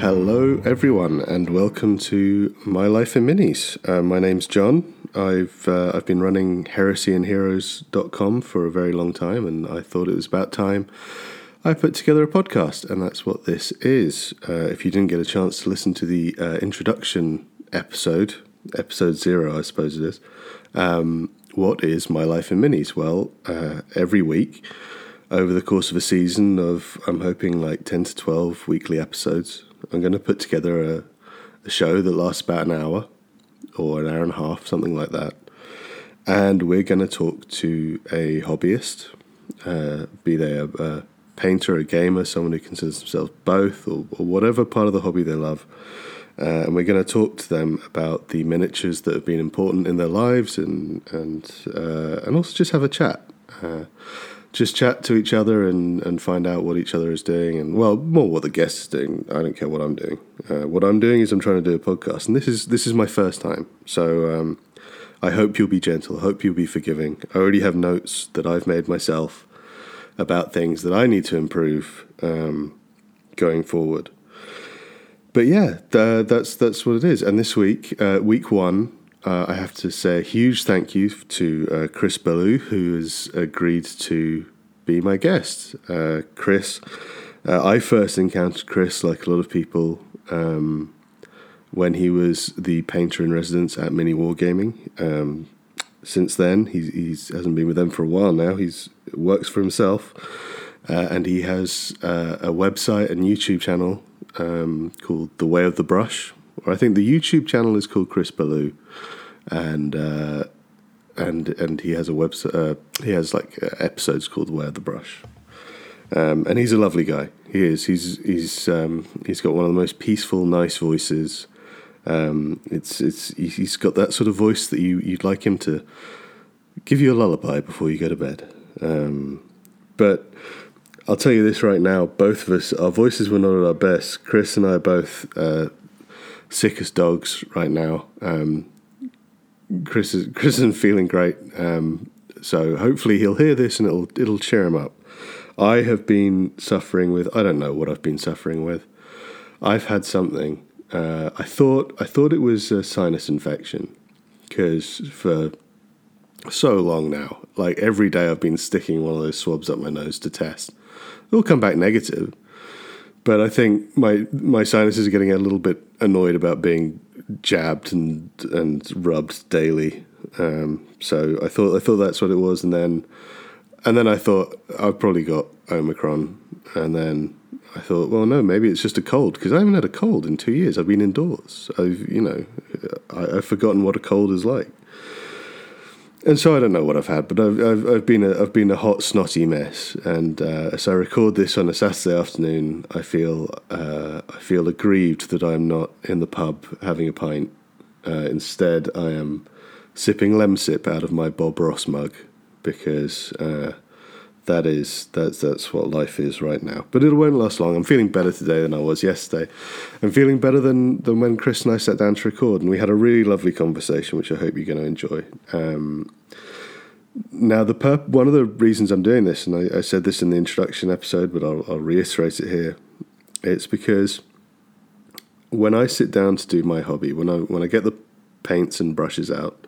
Hello, everyone, and welcome to My Life in Minis. Uh, my name's John. I've uh, I've been running heresyandheroes.com for a very long time, and I thought it was about time I put together a podcast, and that's what this is. Uh, if you didn't get a chance to listen to the uh, introduction episode, episode zero, I suppose it is, um, what is My Life in Minis? Well, uh, every week over the course of a season of, I'm hoping, like 10 to 12 weekly episodes, I'm going to put together a, a show that lasts about an hour or an hour and a half, something like that. And we're going to talk to a hobbyist, uh, be they a, a, painter, a gamer, someone who considers themselves both, or, or whatever part of the hobby they love. Uh, and we're going to talk to them about the miniatures that have been important in their lives, and and uh, and also just have a chat. Just chat to each other and, and find out what each other is doing and well more what the guest is doing. I don't care what i'm doing. Uh, what i'm doing is i'm trying to do a podcast and this is this is my first time. So um, i hope you'll be gentle. I hope you'll be forgiving. I already have notes that i've made myself about things that i need to improve um, going forward. But yeah that's that's what it is. And this week uh, week one uh, I have to say a huge thank you to uh, Kris Belleau, who has agreed to be my guest. Uh, Kris, uh, I first encountered Kris, like a lot of people, um, when he was the painter in residence at Mini Wargaming. Um, since then, he he's, hasn't been with them for a while now. He's works for himself, uh, and he has uh, a website and YouTube channel um, called The Way of the Brush, or I think the YouTube channel is called Kris Belleau, and uh, and and he has a website. Uh, he has like uh, episodes called "Where the Brush," um, and he's a lovely guy. He is. He's he's um, he's got one of the most peaceful, nice voices. Um, it's it's he's got that sort of voice that you you'd like him to give you a lullaby before you go to bed. Um, but I'll tell you this right now: both of us, our voices were not at our best. Kris and I both uh, sick as dogs right now. Um, Kris is Kris isn't feeling great, um, so hopefully he'll hear this and it'll it'll cheer him up. I have been suffering with I don't know what I've been suffering with. I've had something. Uh, I thought I thought it was a sinus infection because for so long now, like every day, I've been sticking one of those swabs up my nose to test. It'll come back negative, but I think my my sinuses are getting a little bit annoyed about being jabbed and and rubbed daily. Um, so I thought I thought that's what it was, and then and then I thought I've probably got Omicron, and then I thought, well, no, maybe it's just a cold because I haven't had a cold in two years. I've been indoors. I've you know I, have forgotten what a cold is like. And so I don't know what I've had, but I've I've, I've been a I've been a hot snotty mess. And uh, as I record this on a Saturday afternoon, I feel uh, I feel aggrieved that I'm not in the pub having a pint. Uh, instead, I am sipping Lemsip out of my Bob Ross mug because uh, that is that's that's what life is right now. But it won't last long. I'm feeling better today than I was yesterday. I'm feeling better than than when Kris and I sat down to record, and we had a really lovely conversation, which I hope you're going to enjoy. Um, now, the perp- one of the reasons I'm doing this, and I, I said this in the introduction episode, but I'll, I'll reiterate it here. It's because when I sit down to do my hobby, when I when I get the paints and brushes out,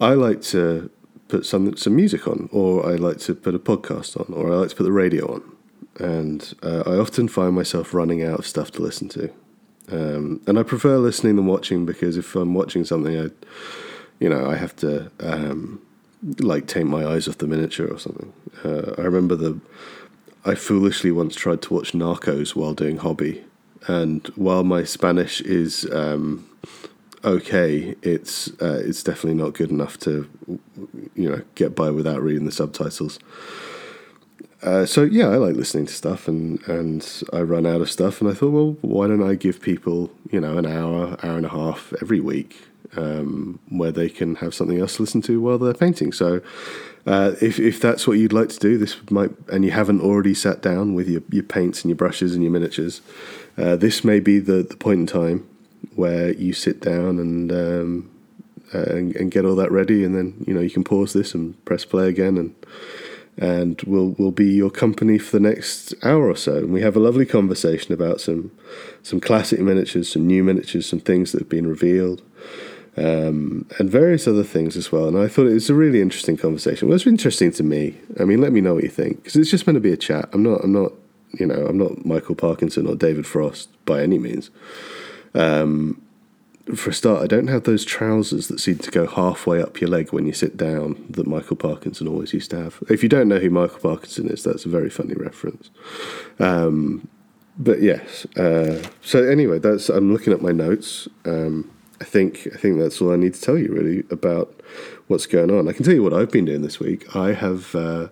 I like to put some some music on, or I like to put a podcast on, or I like to put the radio on, and uh, I often find myself running out of stuff to listen to. Um, and I prefer listening than watching because if I'm watching something, I, you know, I have to um, like take my eyes off the miniature or something. Uh, I remember the I foolishly once tried to watch Narcos while doing hobby, and while my Spanish is um, okay, it's uh, it's definitely not good enough to you know get by without reading the subtitles. Uh, so yeah, I like listening to stuff, and and I run out of stuff, and I thought, well, why don't I give people you know an hour, hour and a half every week um, where they can have something else to listen to while they're painting. So. Uh, if, if that's what you'd like to do, this might, and you haven't already sat down with your, your paints and your brushes and your miniatures, uh, this may be the, the point in time where you sit down and, um, uh, and, and get all that ready, and then you know you can pause this and press play again and and we'll we'll be your company for the next hour or so. And we have a lovely conversation about some some classic miniatures, some new miniatures, some things that have been revealed. Um, and various other things as well. And I thought it was a really interesting conversation. Well, it's interesting to me. I mean, let me know what you think because it's just meant to be a chat. I'm not. I'm not. You know, I'm not Michael Parkinson or David Frost by any means. Um, for a start, I don't have those trousers that seem to go halfway up your leg when you sit down that Michael Parkinson always used to have. If you don't know who Michael Parkinson is, that's a very funny reference. Um, but yes, uh, so anyway, that's I'm looking at my notes. Um, I think I think that's all I need to tell you really about what's going on. I can tell you what I've been doing this week. I have. Uh,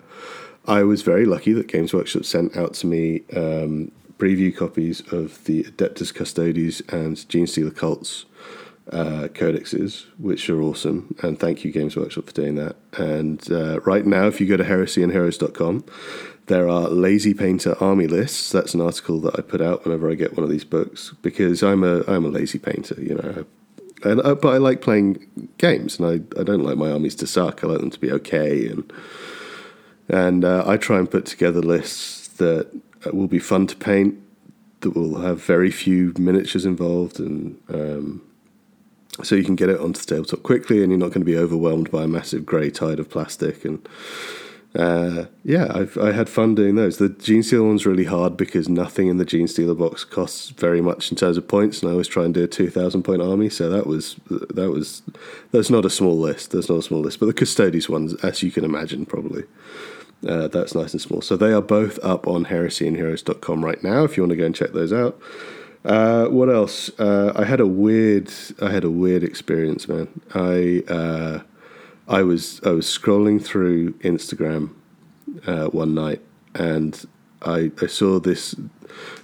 I was very lucky that Games Workshop sent out to me um, preview copies of the Adeptus Custodes and Genestealer Cults uh, codexes, which are awesome. And thank you, Games Workshop, for doing that. And uh, right now, if you go to heresyandheroes.com, there are lazy painter army lists. That's an article that I put out whenever I get one of these books because I'm a I'm a lazy painter, you know. And, uh, but I like playing games, and I, I don't like my armies to suck. I like them to be okay, and and uh, I try and put together lists that will be fun to paint, that will have very few miniatures involved, and um, so you can get it onto the tabletop quickly, and you're not going to be overwhelmed by a massive grey tide of plastic. And uh, yeah, I've I had fun doing those. The Genestealer one's really hard because nothing in the Genestealer box costs very much in terms of points, and I always try and do a two thousand point army. So that was that was that's not a small list. That's not a small list, but the Custodes ones, as you can imagine, probably. Uh, that's nice and small. So they are both up on heresyandheroes.com right now if you want to go and check those out. Uh, what else? Uh, I had a weird. I had a weird experience, man. I uh, I was I was scrolling through Instagram uh, one night, and I I saw this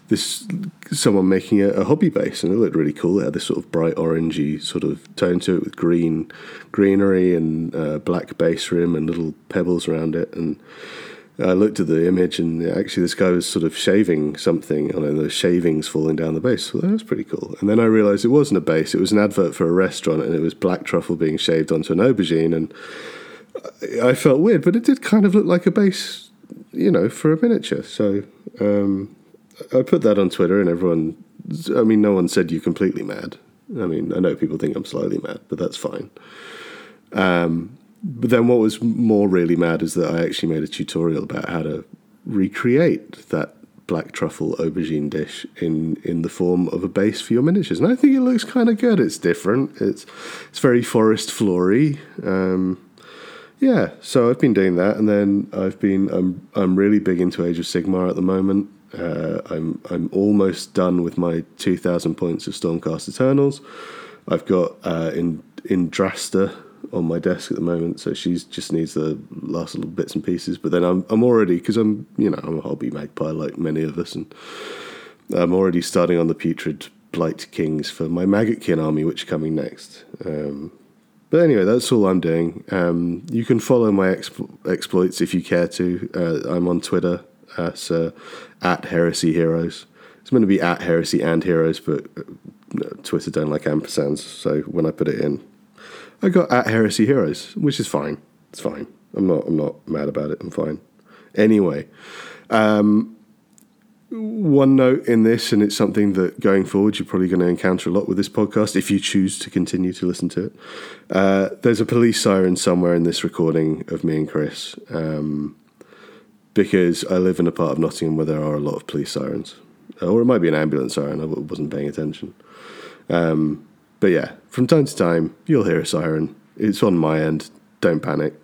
this someone making a, a, hobby base, and it looked really cool. It had this sort of bright orangey sort of tone to it with green greenery and uh, black base rim and little pebbles around it, and I looked at the image, and actually, this guy was sort of shaving something, and those shavings falling down the base. Well, that was pretty cool. And then I realised it wasn't a base; it was an advert for a restaurant, and it was black truffle being shaved onto an aubergine. And I felt weird, but it did kind of look like a base, you know, for a miniature. So um, I put that on Twitter, and everyone. I mean, no one said you're completely mad. I mean, I know people think I'm slightly mad, but that's fine. Um, but then what was more really mad is that I actually made a tutorial about how to recreate that black truffle aubergine dish in, in the form of a base for your miniatures. And I think it looks kind of good. It's different. It's it's very forest flory. Um, yeah, so I've been doing that, and then I've been I'm I'm really big into Age of Sigmar at the moment. Uh, I'm I'm almost done with my two thousand points of Stormcast Eternals. I've got uh, in Yndrasta on my desk at the moment, so she just needs the last little bits and pieces. But then I'm I'm already because I'm you know I'm a hobby magpie like many of us, and I'm already starting on the putrid blight kings for my maggotkin army, which are coming next. Um, but anyway, that's all I'm doing. Um, you can follow my exp- exploits if you care to. Uh, I'm on Twitter as uh, at Heresy Heroes. It's going to be at Heresy and Heroes, but uh, Twitter don't like ampersands, so when I put it in, I got at Heresy Heroes, which is fine. It's fine. I'm not. I'm not mad about it. I'm fine. Anyway, um, one note in this, and it's something that going forward you're probably going to encounter a lot with this podcast if you choose to continue to listen to it. Uh, there's a police siren somewhere in this recording of me and Kris, um, because I live in a part of Nottingham where there are a lot of police sirens, or it might be an ambulance siren. I wasn't paying attention. Um, but yeah, from time to time, you'll hear a siren. It's on my end. Don't panic.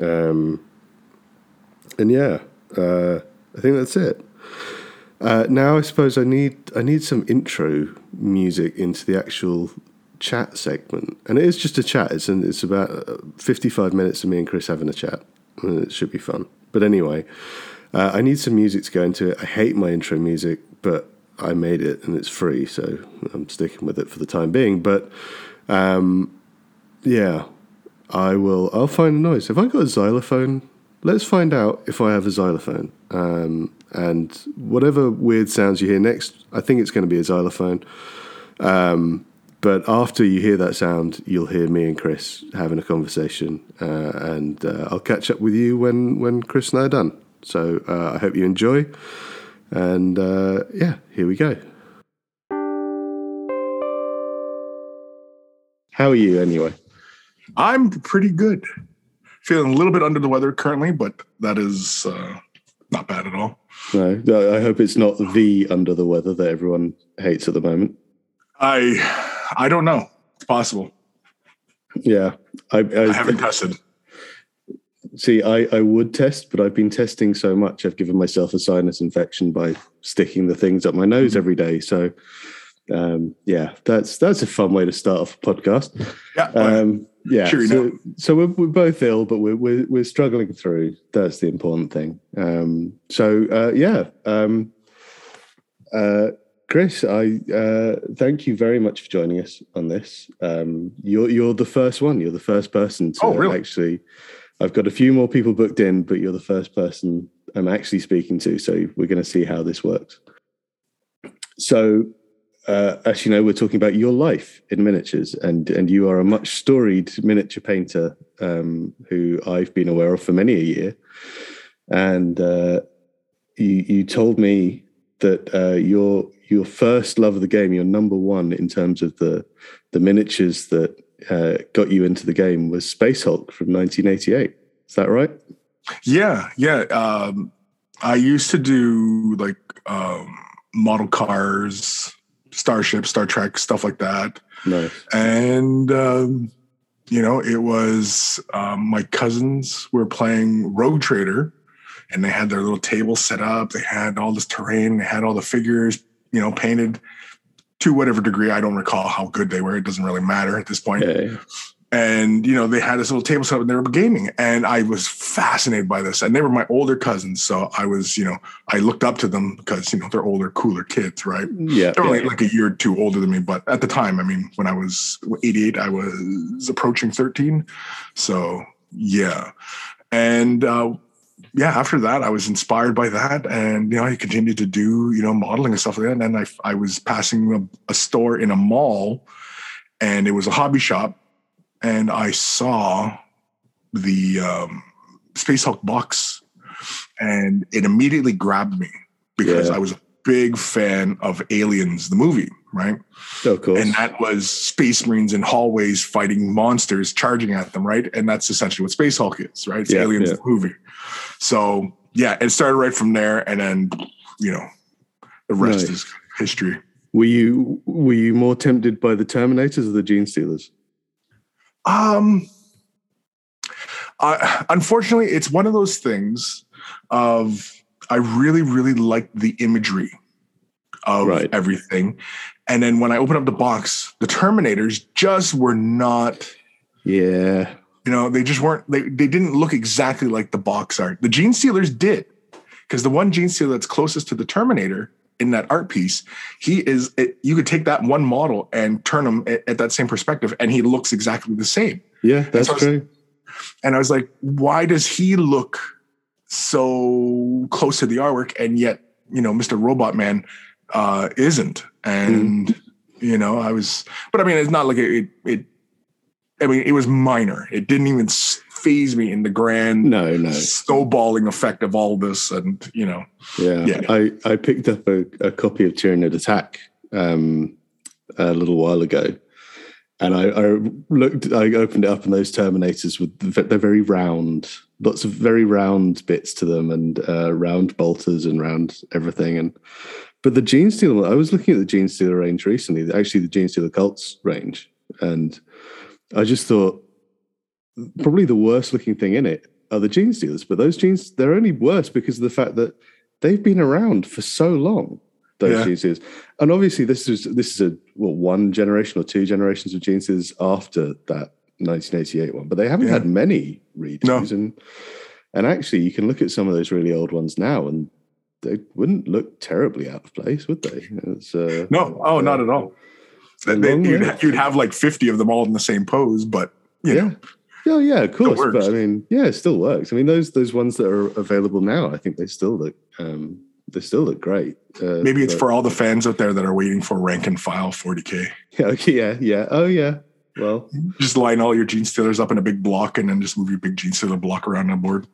Um, and yeah, uh, I think that's it. Uh, now I suppose I need I need some intro music into the actual chat segment, and it is just a chat. It's an, it's about uh, fifty five minutes of me and Kris having a chat, and it should be fun. But anyway, uh, I need some music to go into it. I hate my intro music, but I made it and it's free, so I'm sticking with it for the time being. But um, yeah, I will. I'll find a noise. Have I got a xylophone? Let's find out if I have a xylophone. Um, and whatever weird sounds you hear next, I think it's going to be a xylophone. Um, but after you hear that sound, you'll hear me and Kris having a conversation, uh, and uh, I'll catch up with you when when Kris and I are done. So uh, I hope you enjoy, and uh, yeah, here we go. How are you anyway? I'm pretty good. Feeling a little bit under the weather currently, but that is uh, not bad at all. No, I hope it's not the under the weather that everyone hates at the moment. I I don't know. It's possible. Yeah, I, I, I haven't tested. See, I, I would test, but I've been testing so much. I've given myself a sinus infection by sticking the things up my nose mm-hmm. every day. So, um, yeah, that's that's a fun way to start off a podcast. Yeah, um, yeah. Sure so, so we're, we're both ill, but we're, we're, we're struggling through. That's the important thing. Um, so uh, yeah, um, uh, Kris, I uh, thank you very much for joining us on this. Um, you're you're the first one. You're the first person to oh, really? actually. I've got a few more people booked in, but you're the first person I'm actually speaking to. So we're going to see how this works. So, uh, as you know, we're talking about your life in miniatures, and and you are a much storied miniature painter um, who I've been aware of for many a year. And uh, you you told me that uh, your your first love of the game, your number one in terms of the the miniatures that uh, got you into the game was Space Hulk from 1988. Is that right? Yeah, yeah. Um, I used to do like um, model cars, Starship, Star Trek, stuff like that. Nice. And um, you know, it was um, my cousins were playing Rogue Trader, and they had their little table set up. They had all this terrain. They had all the figures, you know, painted to whatever degree. I don't recall how good they were. It doesn't really matter at this point. Yeah. And you know, they had this little table set up and they were gaming, and I was fascinated by this. And they were my older cousins, so I was, you know, I looked up to them because you know they're older, cooler kids, right? Yeah, they're only yeah. like a year or two older than me, but at the time, I mean, when I was 88, I was approaching 13. So yeah, and uh, yeah, after that, I was inspired by that, and you know, I continued to do you know modeling and stuff like that. And then I I was passing a, a store in a mall, and it was a hobby shop, and I saw the um, Space Hulk box, and it immediately grabbed me because yeah. I was a big fan of Aliens, the movie, right? So cool. And that was Space Marines in hallways fighting monsters, charging at them, right? And that's essentially what Space Hulk is, right? It's yeah, Aliens, yeah. movie. So yeah, it started right from there, and then you know, the rest right. is history. Were you were you more tempted by the Terminators or the Genestealers? Um, uh, unfortunately, it's one of those things of I really really like the imagery of right. everything, and then when I opened up the box, the Terminators just were not. Yeah. You know, they just weren't, they, they didn't look exactly like the box art. The Genestealers did, because the one Genestealer that's closest to the Terminator in that art piece, he is, it, you could take that one model and turn him at, at, that same perspective, and he looks exactly the same. Yeah, that's and so true. and I was like, why does he look so close to the artwork, and yet, you know, Mr. Robot Man uh, isn't? And, mm. you know, I was, but I mean, it's not like it, it, it I mean, it was minor. It didn't even phase me in the grand no no snowballing effect of all this, and you know. Yeah, yeah. I I picked up a, a copy of Tyranid Attack um, a little while ago, and I, I, looked. I opened it up, and those Terminators with they're very round, lots of very round bits to them, and uh, round bolters and round everything, and. But the Genestealer, I was looking at the Genestealer range recently, actually the Genestealer Cults range, and I just thought probably the worst looking thing in it are the Genestealers, but those jeans they're only worse because of the fact that they've been around for so long. Those yeah. Genestealers, and obviously this is this is a what one generation or two generations of Genestealers after that 1988 one, but they haven't yeah. had many redos. No. And and actually, you can look at some of those really old ones now, and they wouldn't look terribly out of place, would they? Uh, no, oh, uh, not at all. They, you'd, you'd, have like 50 of them all in the same pose, but yeah. know. Yeah, yeah, of course. But I mean, yeah, it still works. I mean, those those ones that are available now, I think they still look um, they still look great. Uh, Maybe it's but, for all the fans out there that are waiting for rank and file 40k. Yeah, okay, yeah, yeah. Oh yeah. Well, just line all your Genestealers up in a big block and then just move your big Genestealer block around the board.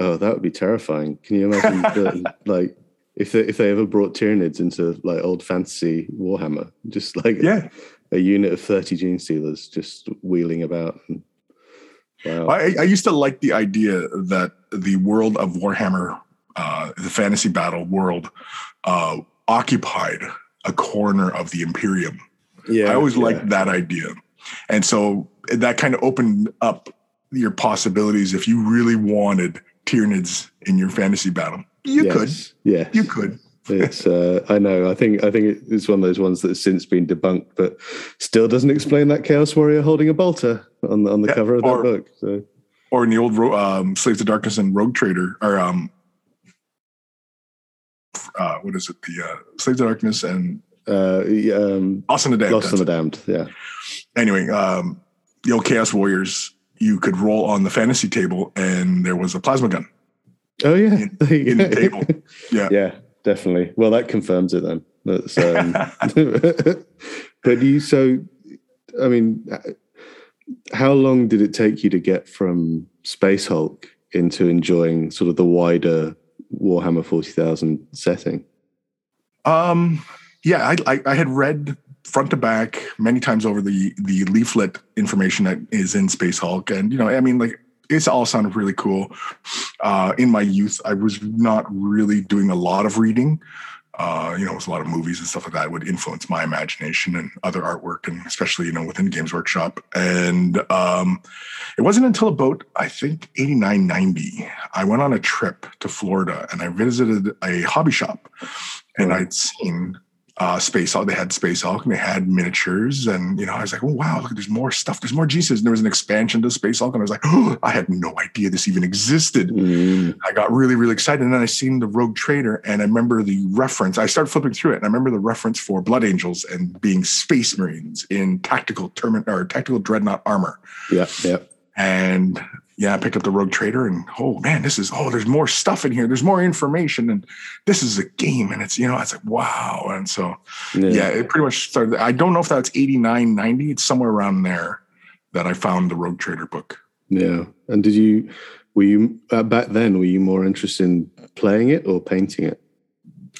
Oh, that would be terrifying. Can you imagine the, like if they if they ever brought Tyranids into like old fantasy Warhammer, just like yeah. a, a unit of 30 Genestealers just wheeling about and Wow. I, I, used to like the idea that the world of Warhammer, uh, the fantasy battle world, uh, occupied a corner of the Imperium. Yeah, I always yeah. liked that idea, and so that kind of opened up your possibilities if you really wanted Tyranids in your fantasy battle. You yes. could, yeah, you could. It's uh, I know. I think I think it's one of those ones that's since been debunked, but still doesn't explain that Chaos Warrior holding a bolter on the on the yeah, cover of or, that book. So. Or in the old um, Slaves of Darkness and Rogue Trader, or um, uh, what is it? The uh, Slaves of Darkness and uh, um, Lost and the Damned. Lost and the Damned. Yeah. Anyway, um, the old Chaos Warriors, you could roll on the fantasy table, and there was a plasma gun. Oh yeah, in, in the table. Yeah, yeah definitely. Well, that confirms it then. That's, um, but you, so, I mean, how long did it take you to get from Space Hulk into enjoying sort of the wider Warhammer 40,000 setting? Um, yeah, I, I, I had read front to back many times over the the leaflet information that is in Space Hulk, and you know, I mean, like it's all sounded really cool. Uh, in my youth, I was not really doing a lot of reading. Uh, you know, it was a lot of movies and stuff like that would influence my imagination and other artwork, and especially you know within Games Workshop. And um, it wasn't until about I think 89, 90, I went on a trip to Florida and I visited a hobby shop, and I'd seen uh, Space Hulk. They had Space Hulk and they had miniatures. And, you know, I was like, oh, wow, look, there's more stuff. There's more Jesus. And there was an expansion to Space Hulk. And I was like, oh, I had no idea this even existed. Mm. I got really, really excited. And then I seen the Rogue Trader and I remember the reference. I started flipping through it and I remember the reference for Blood Angels and being Space Marines in tactical termin or tactical dreadnought armor. Yeah, yeah. And yeah, I picked up the Rogue Trader and oh man, this is oh, there's more stuff in here. There's more information, and this is a game, and it's you know, it's like wow. And so yeah, yeah it pretty much started. I don't know if that's 89, 90. It's somewhere around there that I found the Rogue Trader book. Yeah, and did you were you uh, back then? Were you more interested in playing it or painting it?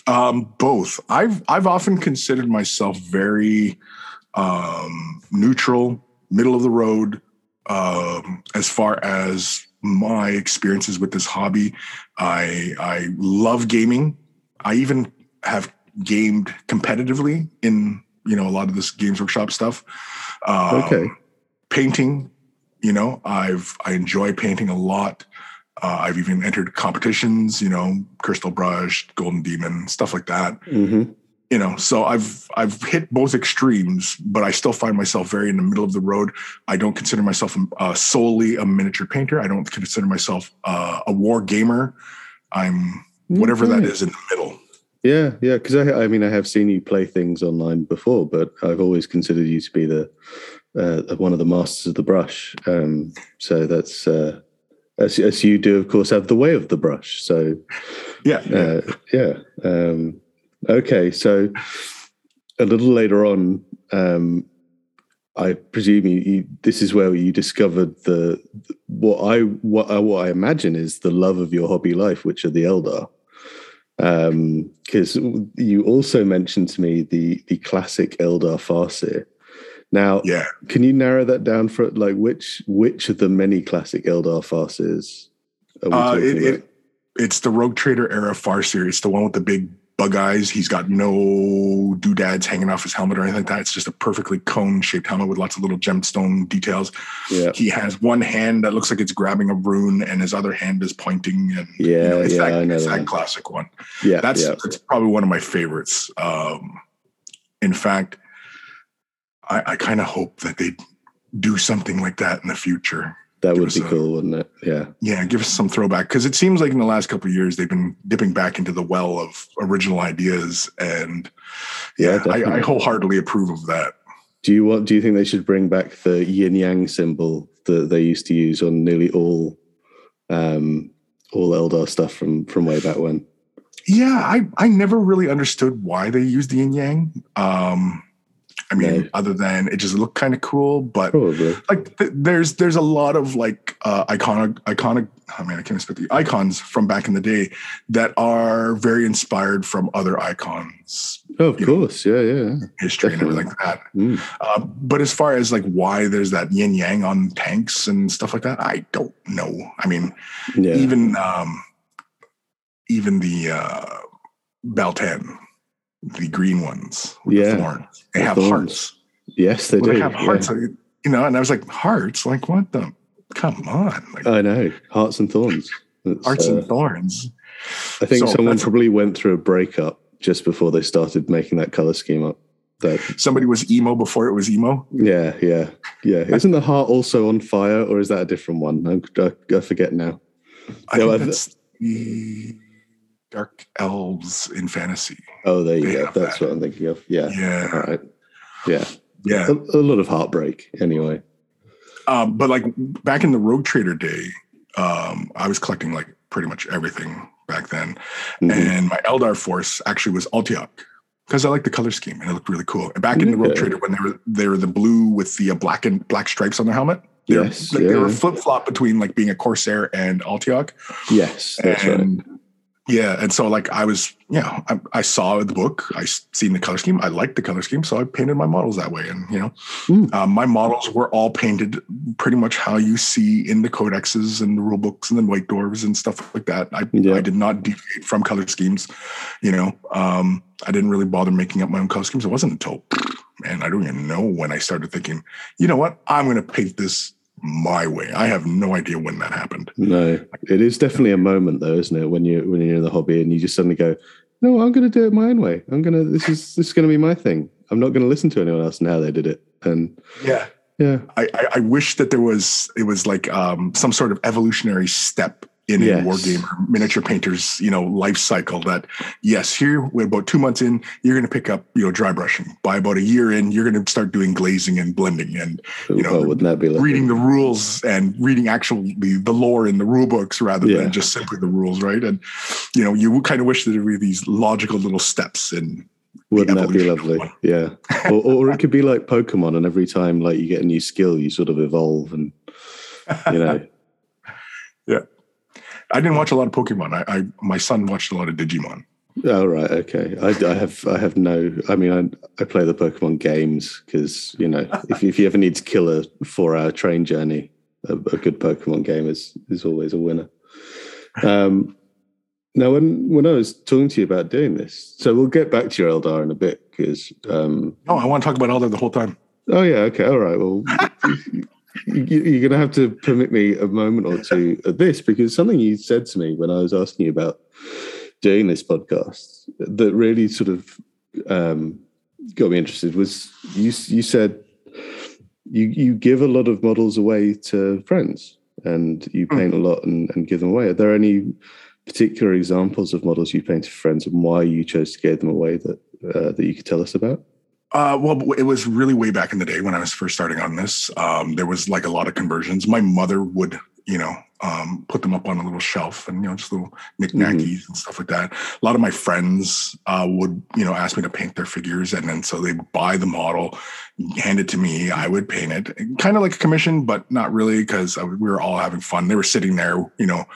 Um, both. I've I've often considered myself very um, neutral, middle of the road um, as far as my experiences with this hobby. I I love gaming. I even have gamed competitively in you know a lot of this Games Workshop stuff. Um, okay. Painting, you know, I've I enjoy painting a lot. Uh, I've even entered competitions, you know, Crystal Brush, Golden Demon, stuff like that. Mm-hmm you know so i've i've hit both extremes but i still find myself very in the middle of the road. I don't consider myself uh, solely a miniature painter. I don't consider myself uh, a war gamer. I'm whatever okay. that is in the middle. Yeah yeah because I, I mean i have seen you play things online before but i've always considered you to be the uh, one of the masters of the brush. Um, so that's uh, as, as you do of course have the way of the brush. So yeah yeah, uh, yeah. Um, Okay, so a little later on, um, I presume you, you, this is where you discovered the what I what I, what I imagine is the love of your hobby life, which are the Eldar. Because um, you also mentioned to me the the classic Eldar Farseer. Now, yeah, can you narrow that down for like which which of the many classic Eldar Farseers are we uh, it, about? It, it's the Rogue Trader era Farseer. It's the one with the big bug eyes. He's got no doodads hanging off his helmet or anything like that. It's just a perfectly cone shaped helmet with lots of little gemstone details. Yeah. He has one hand that looks like it's grabbing a rune, and his other hand is pointing. And yeah, you know, it's yeah, that, it's that. that classic one. Yeah, that's yeah. that's probably one of my favorites. Um, in fact, I, I kind of hope that they do something like that in the future. That would be a, cool, wouldn't it? Yeah. Yeah, give us some throwback because it seems like in the last couple of years they've been dipping back into the well of original ideas, and yeah, yeah I, I, wholeheartedly approve of that. Do you want? Do you think they should bring back the yin yang symbol that they used to use on nearly all, um, all Eldar stuff from from way back when? Yeah, I I never really understood why they used the yin yang. Um, I mean, No. other than it just looked kind of cool, but Probably. like th- there's there's a lot of like uh iconic iconic I mean I can't expect the icons from back in the day that are very inspired from other icons Oh, of You know, course. Yeah, yeah. history and everything like that. Mm. Uh, but as far as like why there's that yin yang on tanks and stuff like that, I don't know. I mean, Yeah. even um even the uh Biel-Tan, the green ones with Yeah, the thorns, they the have thorns. hearts. yes, they Well, do. they have hearts, uh, you know, and I was like, hearts? Like what the come on. Like I know. Hearts and thorns. It's, hearts uh, and thorns. I think So someone probably went through a breakup just before they started making that color scheme up. That Somebody was emo before it was emo. yeah, yeah, yeah. Isn't the heart also on fire, or is that a different one? I'm, I, I forget now. I Yeah, think I- that's the dark elves in fantasy. Oh, there you They go. That's that. what I'm thinking of. Yeah. Yeah. All right. Yeah. Yeah. A, a lot of heartbreak, anyway. Um, but like back in the Rogue Trader day, um, I was collecting like pretty much everything back then. Mhm. And my Eldar force actually was Alaitoc because I like the color scheme and it looked really cool. And back in the Rogue Trader, when they were they were the blue with the uh, black and black stripes on their helmet. They were, Yes, like, they were flip flop between like being a Corsair and Alaitoc. Yes, that's right. Yeah, and so like I was, you know, I, I saw the book, I seen the color scheme, I liked the color scheme, so I painted my models that way, and you know, Mm. um, my models were all painted pretty much how you see in the codexes and the rule books and the white dwarves and stuff like that. I Yeah. I did not deviate from color schemes, you know. Um, I didn't really bother making up my own color schemes. It wasn't until man, I don't even know when I started thinking, you know what, I'm going to paint this my way. I have no idea when that happened. No, it is definitely a moment, though, isn't it? When you when you're in the hobby and you just suddenly go, "No, I'm going to do it my own way. I'm going to. This is this is going to be my thing. I'm not going to listen to anyone else and how they did it." And Yeah. yeah, I, I, I wish that there was it was like um, some sort of evolutionary step in Yes. a wargamer miniature painter's you know life cycle. That yes, here we're about two months in, you're going to pick up you know dry brushing. By about a year in, you're going to start doing glazing and blending and You know, oh, wouldn't that be like reading the rules and reading actually the lore in the rule books rather Yeah. than just simply the rules, right? And you know, you kind of wish that there were these logical little steps in Wouldn't that be lovely? Yeah. or, or it could be like Pokemon, and every time like you get a new skill, you sort of evolve, and you know, I didn't watch a lot of Pokemon. I, I my son watched a lot of Digimon. oh right, okay. I, I have I have no. I mean, I I play the Pokemon games because you know if if you ever need to kill a four hour train journey, a, a good Pokemon game is is always a winner. Um, now, when when I was talking to you about doing this, so we'll get back to your Eldar in a bit because um, No, I want to talk about Eldar the whole time. Oh yeah, okay, all right. Well, you're going to have to permit me a moment or two of this because something you said to me when I was asking you about doing this podcast that really sort of um, got me interested was you. You said you you give a lot of models away to friends and you Hmm. paint a lot and, and give them away. Are there any particular examples of models you painted for friends and why you chose to give them away that uh, that you could tell us about? Uh, well, it was really way back in the day when I was first starting on this. Um, there was like a lot of conversions. My mother would, you know, um, put them up on a little shelf and, you know, just little knickknackies and stuff like that. A lot of my friends uh, would, you know, ask me to paint their figures. And then so they'd buy the model, hand it to me. I would paint it kind of like a commission, but not really because we were all having fun. They were sitting there, you know,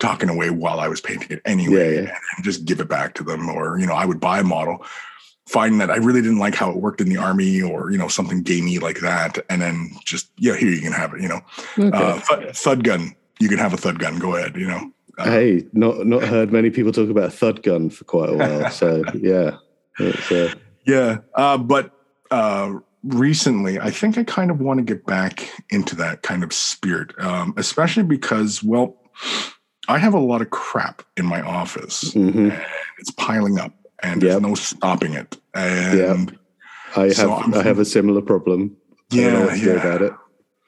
talking away while I was painting it anyway Yeah, yeah. and just give it back to them. Or, you know, I would buy a model find that I really didn't like how it worked in the army or, you know, something gamey like that. And then just, yeah, here you can have it, you know, Okay. uh, thud, thud gun, you can have a thud gun. Go ahead, you know. Uh, hey, not not heard many people talk about thud gun for quite a while. So yeah, it's, uh, Yeah. Uh, but uh, recently, I think I kind of want to get back into that kind of spirit, um, especially because, well, I have a lot of crap in my office. mhm. It's piling up and there's Yep. no stopping it. And I have So I have a similar problem. I don't know yeah, what to do yeah. about it.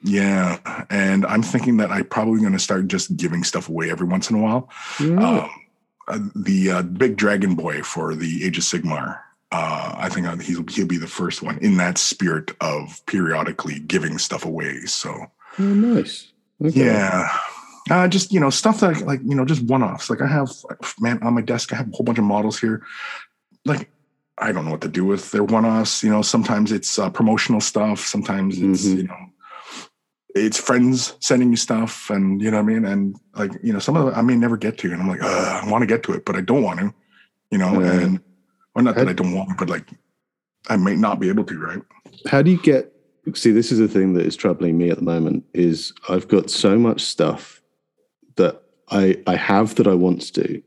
Yeah, and I'm thinking that I'm probably going to start just giving stuff away every once in a while. Um, uh, the uh, big dragon boy for the Age of Sigmar. Uh, I think uh, he'll he'll be the first one in that spirit of periodically giving stuff away. So oh, nice. Okay. yeah, Uh, just you know stuff that like you know just one offs. Like I have man on my desk, I have a whole bunch of models here. Like I don't know what to do with. They're one offs. You know, sometimes it's uh, promotional stuff. Sometimes it's Mhm. you know it's friends sending you stuff, and you know what I mean. And like you know some of it I may never get to, and I'm like I want to get to it, but I don't want to. You know, Yeah. and or not that I don't want, to, but like I may not be able to. Right. How do you get? See, this is the thing that is troubling me at the moment. Is I've got so much stuff that I I have that I want to do,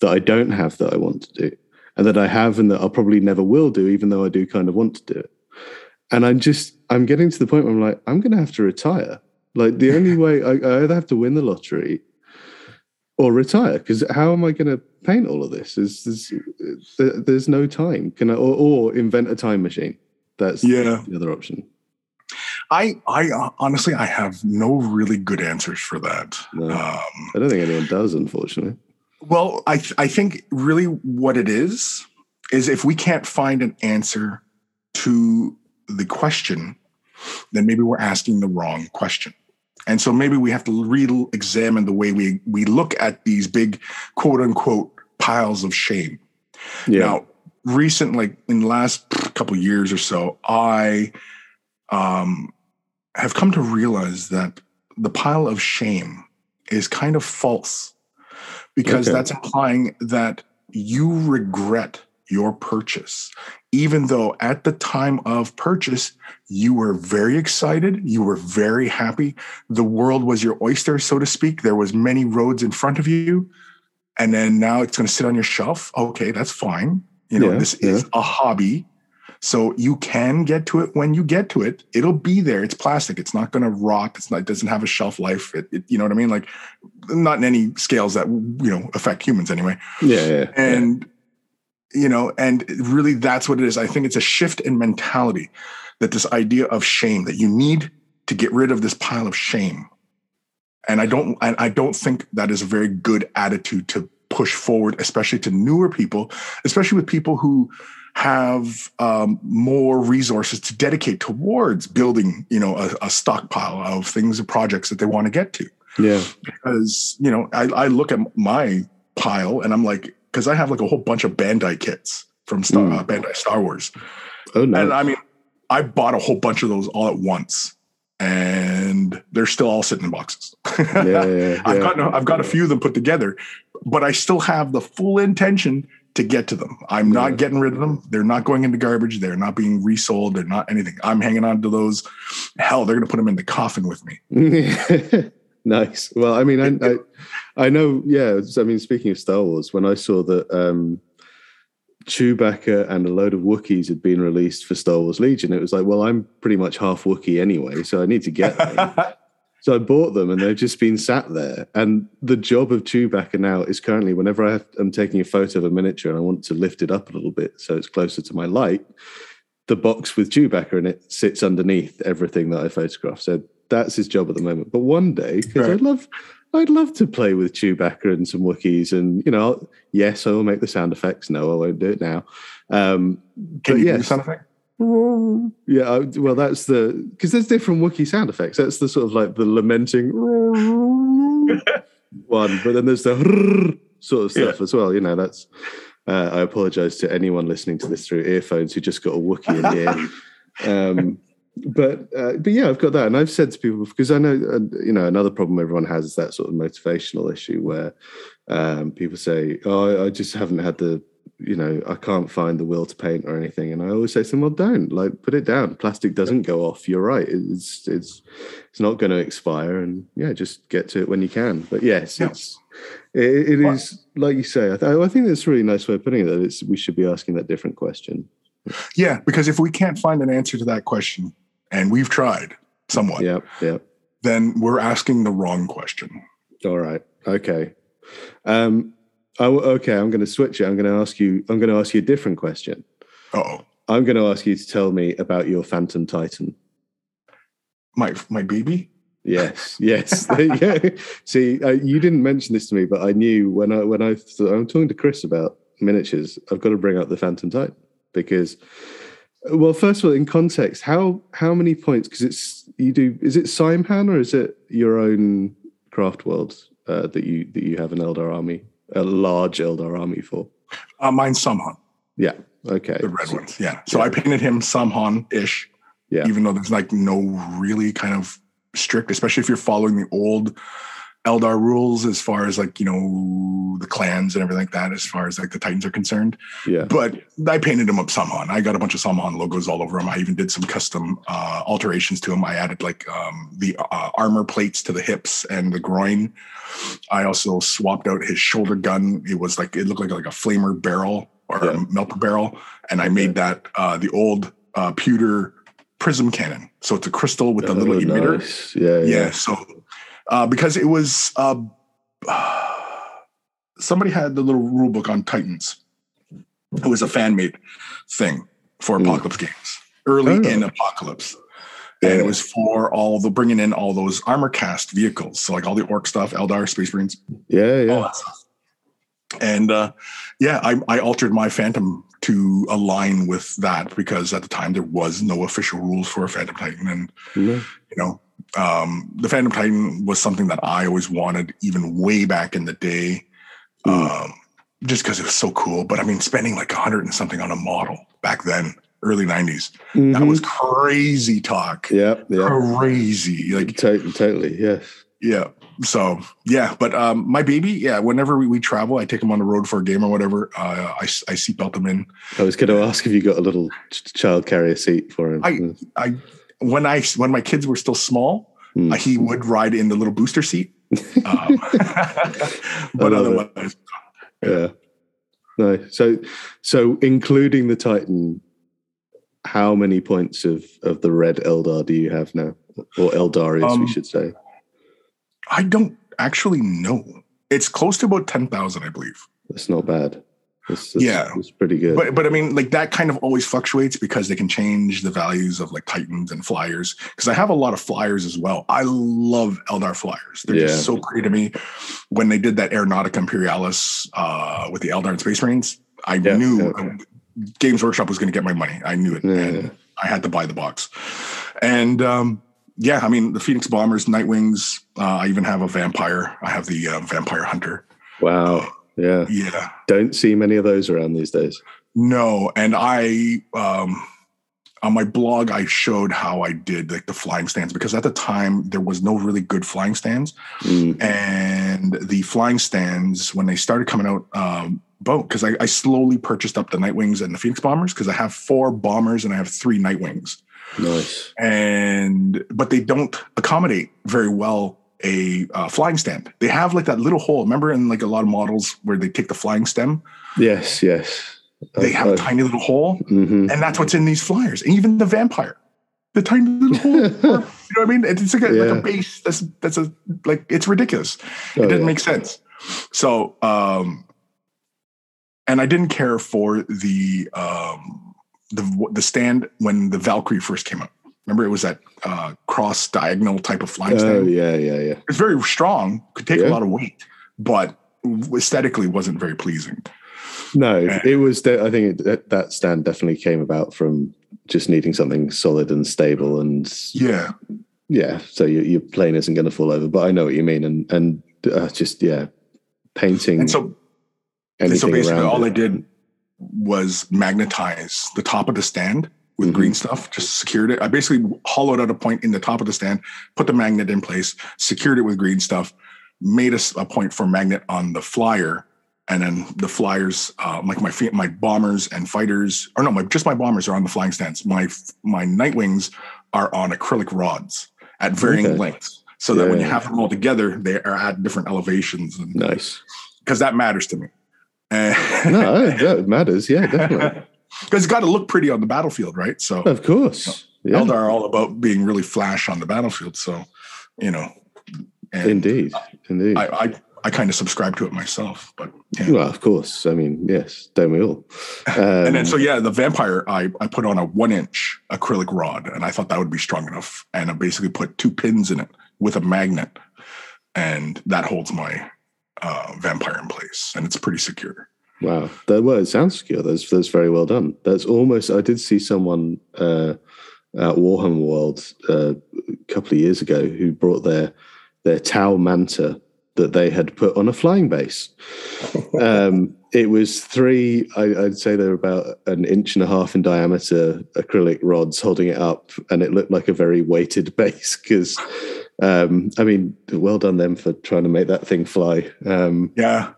that I don't have that I want to do, and that I have and that I'll probably never will do, even though I do kind of want to do it. And I'm just I'm getting to the point where I'm like I'm going to have to retire. Like the only way I, I either have to win the lottery or retire because how am I going to paint all of this? Is, is there's no time? Can I or, or invent a time machine? That's Yeah. the other option. I I uh, honestly I have no really good answers for that. No. Um, I don't think anyone does, unfortunately. Well, I th- I think really what it is is if we can't find an answer to the question, then maybe we're asking the wrong question. And so maybe we have to re-examine the way we we look at these big quote unquote piles of shame. Yeah. Now, recent, like in the last couple of years or so, I um, have come to realize that the pile of shame is kind of false because Okay. that's implying that you regret your purchase, even though at the time of purchase, you were very excited, you were very happy. The world was your oyster, so to speak. There was many roads in front of you. And then now it's going to sit on your shelf. Okay, that's fine. You know, Yeah, this is a hobby. So you can get to it when you get to it. It'll be there. It's plastic. It's not going to rot. It's not. It doesn't have a shelf life. It, it- you know what I mean? Like, not in any scales that you know affect humans anyway. yeah, yeah, yeah. And you know, and really, that's what it is. I think it's a shift in mentality that this idea of shame that you need to get rid of this pile of shame. And I don't. And I don't think that is a very good attitude to push forward, especially to newer people, especially with people who have um, more resources to dedicate towards building, you know, a, a stockpile of things and projects that they want to get to. yeah. Because you know, I, I look at my pile and I'm like, because I have like a whole bunch of Bandai kits from Star, Mm. uh, Bandai Star Wars, Oh no. and I mean, I bought a whole bunch of those all at once, and they're still all sitting in boxes. yeah, yeah, yeah. I've got no, I've got a few of them put together, but I still have the full intention to get to them. I'm not getting rid of them. They're not going into garbage. They're not being resold. They're not anything. I'm hanging on to those. Hell, they're going to put them in the coffin with me. nice. Well, I mean, I, I, I know. Yeah. I mean, speaking of Star Wars, when I saw that um, Chewbacca and a load of Wookiees had been released for Star Wars Legion, it was like, well, I'm pretty much half Wookiee anyway, so I need to get. So I bought them, and they've just been sat there. And the job of Chewbacca now is currently, whenever I have, I'm taking a photo of a miniature and I want to lift it up a little bit so it's closer to my light, the box with Chewbacca in it sits underneath everything that I photograph. So that's his job at the moment. But one day, because Right. I'd love, I'd love to play with Chewbacca and some Wookiees, and you know, yes, I will make the sound effects. No, I won't do it now. Um, Can you do yes, sound effect? Yeah, well, that's the because there's different Wookiee sound effects. That's the sort of like the lamenting one, but then there's the sort of stuff as well. You know, that's. Uh, I apologize to anyone listening to this through earphones who just got a Wookiee in the ear. Um, but uh, but yeah, I've got that, and I've said to people because I know uh, you know another problem everyone has is that sort of motivational issue where um, people say, "Oh, I just haven't had the you know I can't find the will to paint or anything," and I always say to them, "Well, don't like put it down. Plastic doesn't go off. You're right. It's it's it's not going to expire, and yeah, just get to it when you can." But yes, it's it, it is like you say. I, th- I think that's a really nice way of putting it. That it's we should be asking that different question. Yeah, because if we can't find an answer to that question, and we've tried somewhat, Yeah, yeah. then we're asking the wrong question. All right. Okay. Um. I, okay. I'm going to switch it. I'm going to ask you. I'm going to ask you a different question. Oh, I'm going to ask you to tell me about your Phantom Titan. my my baby. Yes. Yes. go. See, uh, you didn't mention this to me, but I knew when I when I I'm talking to Kris about miniatures. I've got to bring up the Phantom Titan because. Well, first of all, in context, how how many points? Because it's you do. Is it Saim-Hann or is it your own craft world uh, that you that you have an Eldar army, a large Eldar army for? Uh, mine's Saim-Hann, Yeah. Okay. the red So- ones. Yeah. So Yeah. I painted him Saim-Hann ish. Yeah. Even though there's like no really kind of strict, especially if you're following the old Eldar rules as far as like, you know, the clans and everything like that, as far as like the Titans are concerned. Yeah. But I painted him up Saim-Hann. I got a bunch of Saim-Hann logos all over him. I even did some custom uh, alterations to him. I added like um, the uh, armor plates to the hips and the groin. I also swapped out his shoulder gun. It was like it looked like like a flamer barrel or Yeah. a melter barrel, and I made that uh, the old uh, pewter prism cannon. So it's a crystal with a little Oh, emitter. nice. Yeah. Yeah. Yeah. So uh, because it was uh, somebody had the little rule book on Titans. It was a fan made thing for Mm. Apocalypse games early Oh. in Apocalypse. And it was for all the bringing in all those Armorcast vehicles. So, like all the orc stuff, Eldar, Space Marines, Yeah. Yeah. all that stuff. And uh, yeah, I, I altered my Phantom to align with that because at the time there was no official rules for a Phantom Titan. And you know um the phantom titan was something that i always wanted even way back in the day Mm. um just because it was so cool but i mean spending like a hundred and something on a model back then early 90s that Mhm. was crazy talk Yeah. Yeah. crazy like Totally. Totally. Yes. yeah so yeah but um my baby yeah whenever we, we travel i take him on the road for a game or whatever uh i, I seatbelt him in I was going to ask if you got a little child carrier seat for him. I- i when i when my kids were still small Mm. uh, he would ride in the little booster seat um, but otherwise yeah. No. So, so including the Titan, how many points of of the red Eldar do you have now, or Eldarius, Um, we should say? I don't actually know. It's close to about ten thousand, I believe. That's not bad. That's, that's, yeah. that's pretty good. But but I mean, like that kind of always fluctuates because they can change the values of like Titans and Flyers. Because I have a lot of Flyers as well. I love Eldar Flyers. They're Yeah. just so pretty to me. When they did that Aeronautica Imperialis uh, with the Eldar and Space Marines, I Yeah, knew yeah. uh, Games Workshop was going to get my money. I knew it, Yeah, and yeah. I had to buy the box. And um, yeah, I mean the Phoenix Bombers, Nightwings. Uh, I even have a Vampire. I have the uh, Vampire Hunter. wow. Yeah. Yeah. Don't see many of those around these days. No, and I um on my blog I showed how I did like the flying stands because at the time there was no really good flying stands Mm. and the flying stands when they started coming out um both because I, I slowly purchased up the Nightwings and the Phoenix Bombers because I have four bombers and I have three Nightwings Nice. and but they don't accommodate very well a uh, flying stand. They have like that little hole. Remember in like a lot of models where they take the flying stem, Yes. Yes. they have a tiny little hole. hmm and that's what's in these flyers, and even the vampire, the tiny little hole. you know what I mean? It's like a, Yeah. like a base. That's that's a like it's ridiculous. It Oh, didn't yeah. make sense. So, um, and I didn't care for the um the the stand when the Valkyrie first came out. Remember, it was that uh, cross diagonal type of flying Oh stand. yeah, yeah, yeah. It's very strong, could take Yeah. a lot of weight, but aesthetically wasn't very pleasing. No, Yeah. it was. De- I think it, that, stand definitely came about from just needing something solid and stable, and Yeah, yeah. So your, your plane isn't going to fall over. But I know what you mean, and and uh, just yeah, painting and so anything And so basically, all it. I did was magnetize the top of the stand with green stuff, just secured it. I basically hollowed out a point in the top of the stand, put the magnet in place, secured it with green stuff, made a point for magnet on the flyer. And then the flyers, uh, like my my bombers and fighters, or no, my, just my bombers are on the flying stands. My my Nightwings are on acrylic rods at varying Okay. lengths, so that when you have them all together, they are at different elevations, and nice. because that matters to me. No, yeah, it matters. Yeah, definitely. because it's got to look pretty on the battlefield, right? So of course. Yeah, Eldar are all about being really flash on the battlefield. So you know, and indeed, indeed. I I, I kind of subscribe to it myself, but yeah. well, of course. I mean, yes, don't we all? and then Um, so yeah, the vampire I I put on a one inch acrylic rod, and I thought that would be strong enough, and I basically put two pins in it with a magnet, and that holds my uh, vampire in place, and it's pretty secure. Wow, that well, it sounds secure. That's that's very well done. That's almost. I did see someone uh, at Warhammer World uh, a couple of years ago who brought their their Tau Manta that they had put on a flying base. Um, it was three, I, would say they're about an inch and a half in diameter acrylic rods holding it up, and it looked like a very weighted base because. Um, I mean, well done them for trying to make that thing fly. Um, yeah,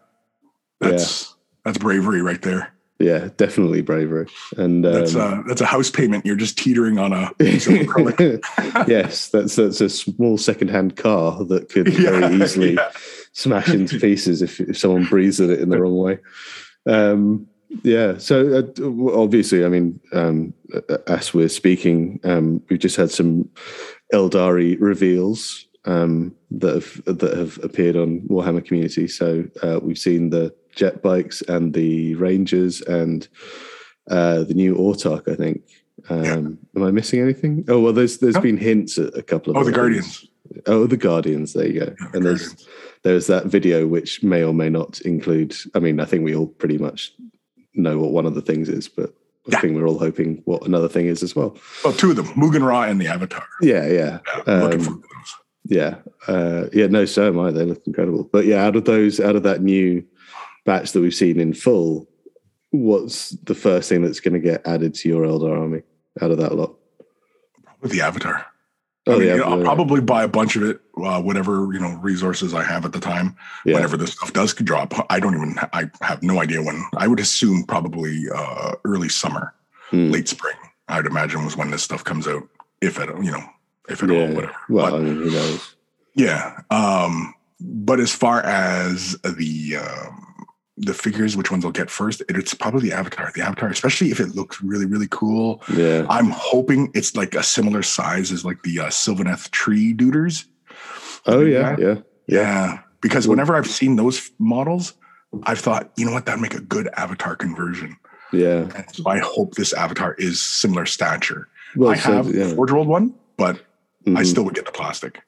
that's yeah. That's bravery right there. Yeah, definitely bravery. And um, that's a that's a house payment. You're just teetering on a yes, that's that's a small secondhand car that could yeah, very easily yeah. smash into pieces if if someone breathes at it in the wrong way. Um, yeah. So uh, obviously, I mean, um, as we're speaking, um, we've just had some Aeldari reveals um, that have that have appeared on Warhammer Community. So uh, we've seen the jet bikes and the Rangers and uh, the new Autark, I think. Um, yeah. Am I missing anything? Oh well, there's there's been hints at a couple of. Oh, the Guardians. Oh, the Guardians. There you go. Yeah, the and there's Guardians. there's that video which may or may not include. I mean, I think we all pretty much know what one of the things is, but I yeah. think we're all hoping what another thing is as well. Well, two of them, Maugan Ra and the Avatar. Yeah, yeah. yeah um, looking for those. Yeah, uh, yeah. No, so am I. They look incredible. But yeah, out of those, out of that new batch that we've seen in full, what's the first thing that's going to get added to your Eldar army out of that lot? Probably the Avatar. Oh, I mean, yeah, you know, I'll probably buy a bunch of it, uh, whatever you know resources I have at the time. Yeah. Whenever this stuff does drop, I don't even. I have no idea when. I would assume probably uh, early summer, hmm. late spring. I'd imagine was when this stuff comes out, if at you know, if at yeah. all, whatever. Well, but, I mean, who knows? Yeah. Um, but as far as the um, the figures, which ones I'll get first, it's probably the Avatar. The Avatar, especially if it looks really, really cool. Yeah. I'm hoping it's like a similar size as like the uh, Sylvaneth tree duders. Oh yeah, yeah, yeah, yeah. Because whenever I've seen those models, I've thought, you know what, that'd make a good Avatar conversion. Yeah. And so I hope this Avatar is similar stature. Well, I so, have yeah. Forge World one, but mm-hmm. I still would get the plastic.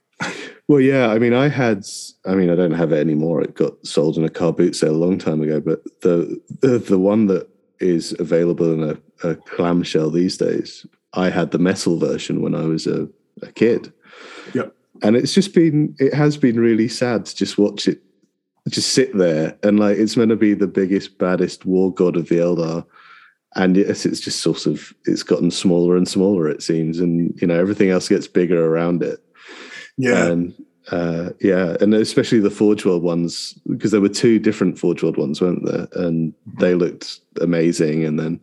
Well, yeah. I mean, I had. I mean, I don't have it anymore. It got sold in a car boot sale a long time ago. But the the, the one that is available in a, a, clamshell these days, I had the metal version when I was a, a kid. Yep. And it's just been. It has been really sad to just watch it, just sit there and like it's meant to be the biggest, baddest war god of the Eldar and yes, it's just sort of it's gotten smaller and smaller. It seems, and you know everything else gets bigger around it. Yeah. And uh, yeah, and especially the Forge World ones because there were two different Forge World ones, weren't there? And they looked amazing. And then,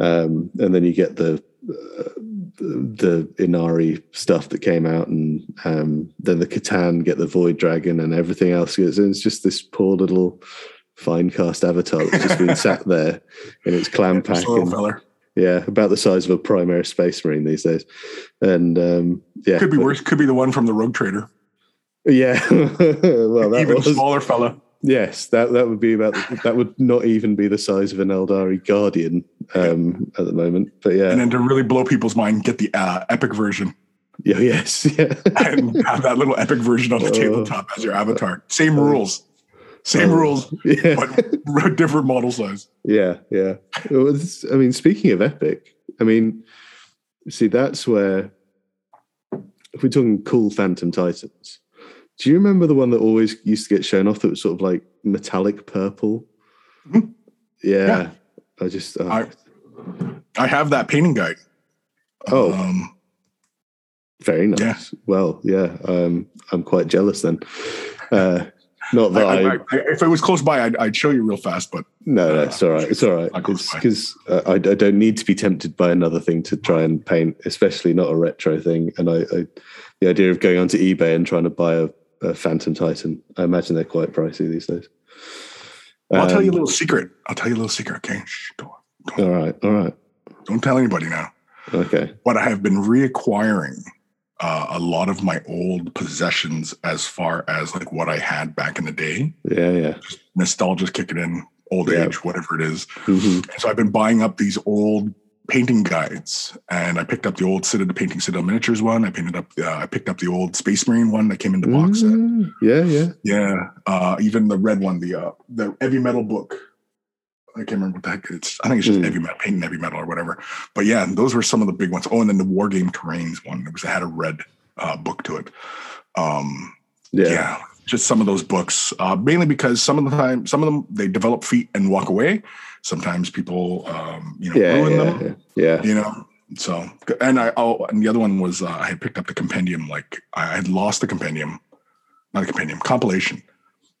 um, and then you get the uh, the Ynnari stuff that came out, and um, then the C'tan get the Void Dragon, and everything else. It's just this poor little Finecast avatar that's just been sat there in its clam pack. And, yeah, about the size of a Primaris Space Marine these days. And um, yeah, could be worse. Could be the one from the Rogue Trader. Yeah, well, even was, smaller fella. Yes, that that would be about that would not even be the size of an Aeldari Guardian um, at the moment. But yeah, and then to really blow people's mind, get the uh, epic version. Yeah, yes, yeah, and have that little epic version on the oh. tabletop as your avatar. Same rules. Same oh, rules, yeah. but different model size. Yeah, yeah. Well, I mean, speaking of epic, I mean, see, that's where if we're talking cool Phantom Titans. Do you remember the one that always used to get shown off that was sort of like metallic purple? Mm-hmm. Yeah, yeah, I just uh, I, I have that painting guide. Oh, um, very nice. Yeah. Well, yeah, um, I'm quite jealous then. Uh, not that I, I, I, if it was close by, I'd, I'd, show you real fast. But no, no, it's all right. It's all right. because uh, I, I, don't need to be tempted by another thing to try and paint, especially not a retro thing. And I, the idea of going onto eBay and trying to buy a, a Phantom Titan, I imagine they're quite pricey these days. Well, I'll tell you a um, little secret. I'll tell you a little secret. Okay, Shh, don't, don't, all right, all right. Don't tell anybody now. Okay. But I have been reacquiring uh, a lot of my old possessions as far as like what I had back in the day. Yeah, yeah. Just nostalgia kicking in, old yeah. age, whatever it is. Mm-hmm. So I've been buying up these old painting guides, and I picked up the old Citadel painting Citadel miniatures one. I painted up. Uh, I picked up the old Space Marine one that came in the box set. Mm, yeah, yeah, yeah. Uh, even the red one, the uh, the heavy metal book I can't remember what the heck it's. I think it's just mm. heavy metal, painting heavy metal or whatever. But yeah, those were some of the big ones. Oh, and then the War Game Terrains one. It was it had a red uh, book to it. Um, Yeah. yeah, just some of those books. Uh, mainly because some of the time, some of them they develop feet and walk away. Sometimes people, um, you know, Yeah, ruin yeah, them. yeah, yeah. You know, so and I oh, and the other one was uh, I had picked up the compendium. Like I had lost the compendium, not a compendium compilation,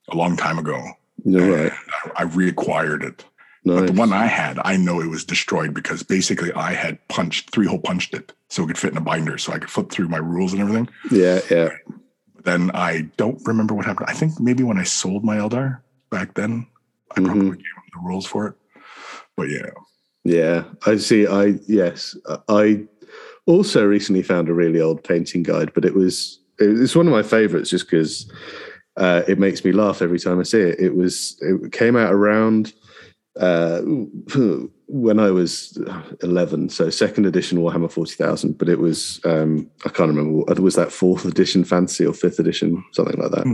a long time ago. You're right. I, I reacquired it. But the one I had, I know it was destroyed because basically I had punched three hole punched it so it could fit in a binder, so I could flip through my rules and everything. yeah, yeah. Then I don't remember what happened. I think maybe when I sold my Eldar back then, I Mm-hmm. probably gave them the rules for it. But yeah, Yeah, I see. I yes, I also recently found a really old painting guide, but it was it's one of my favorites just because uh, it makes me laugh every time I see it. It was it came out around uh, when I was eleven, so second edition Warhammer Forty Thousand. But it was um, I can't remember what was that fourth edition fantasy or fifth edition, something like that.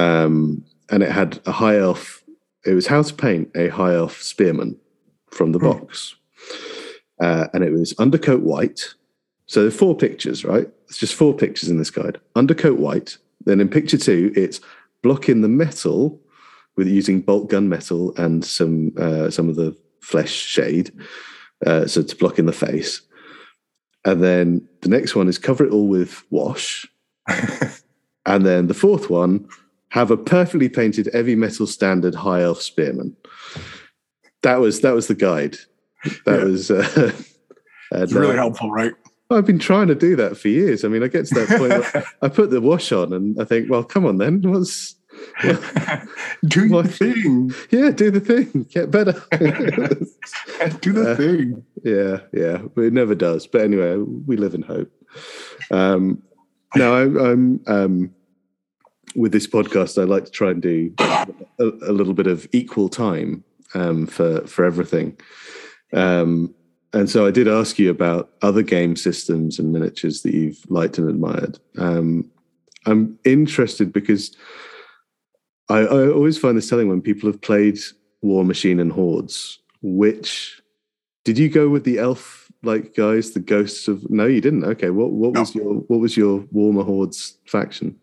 Um, and it had a high elf. It was how to paint a high elf spearman from the Hmm. box. Uh, and it was undercoat white. So there are four pictures, right? It's just four pictures in this guide. Undercoat white. Then in picture two, it's blocking the metal with using bolt gun metal and some uh, some of the flesh shade. Uh, so to block in the face. And then the next one is cover it all with wash. and then the fourth one, have a perfectly painted heavy metal standard high elf spearman. That was that was the guide. That Yeah. was uh, and, really uh, helpful, right? I've been trying to do that for years. I mean, I get to that point I put the wash on and I think, well, come on then. What's Do your thing. yeah, do the thing, get better. Do the Uh, thing. yeah, yeah, but it never does. But anyway, we live in hope. Um, now, I'm, I'm um, with this podcast. I like to try and do a, a little bit of equal time um, for for everything. Um, and so I did ask you about other game systems and miniatures that you've liked and admired. Um, I'm interested because I, I always find this telling when people have played Warmachine and Hordes. Which did you go with the elf like guys, the ghosts of? No, you didn't. Okay, what what No. was your what was your Warmahordes faction?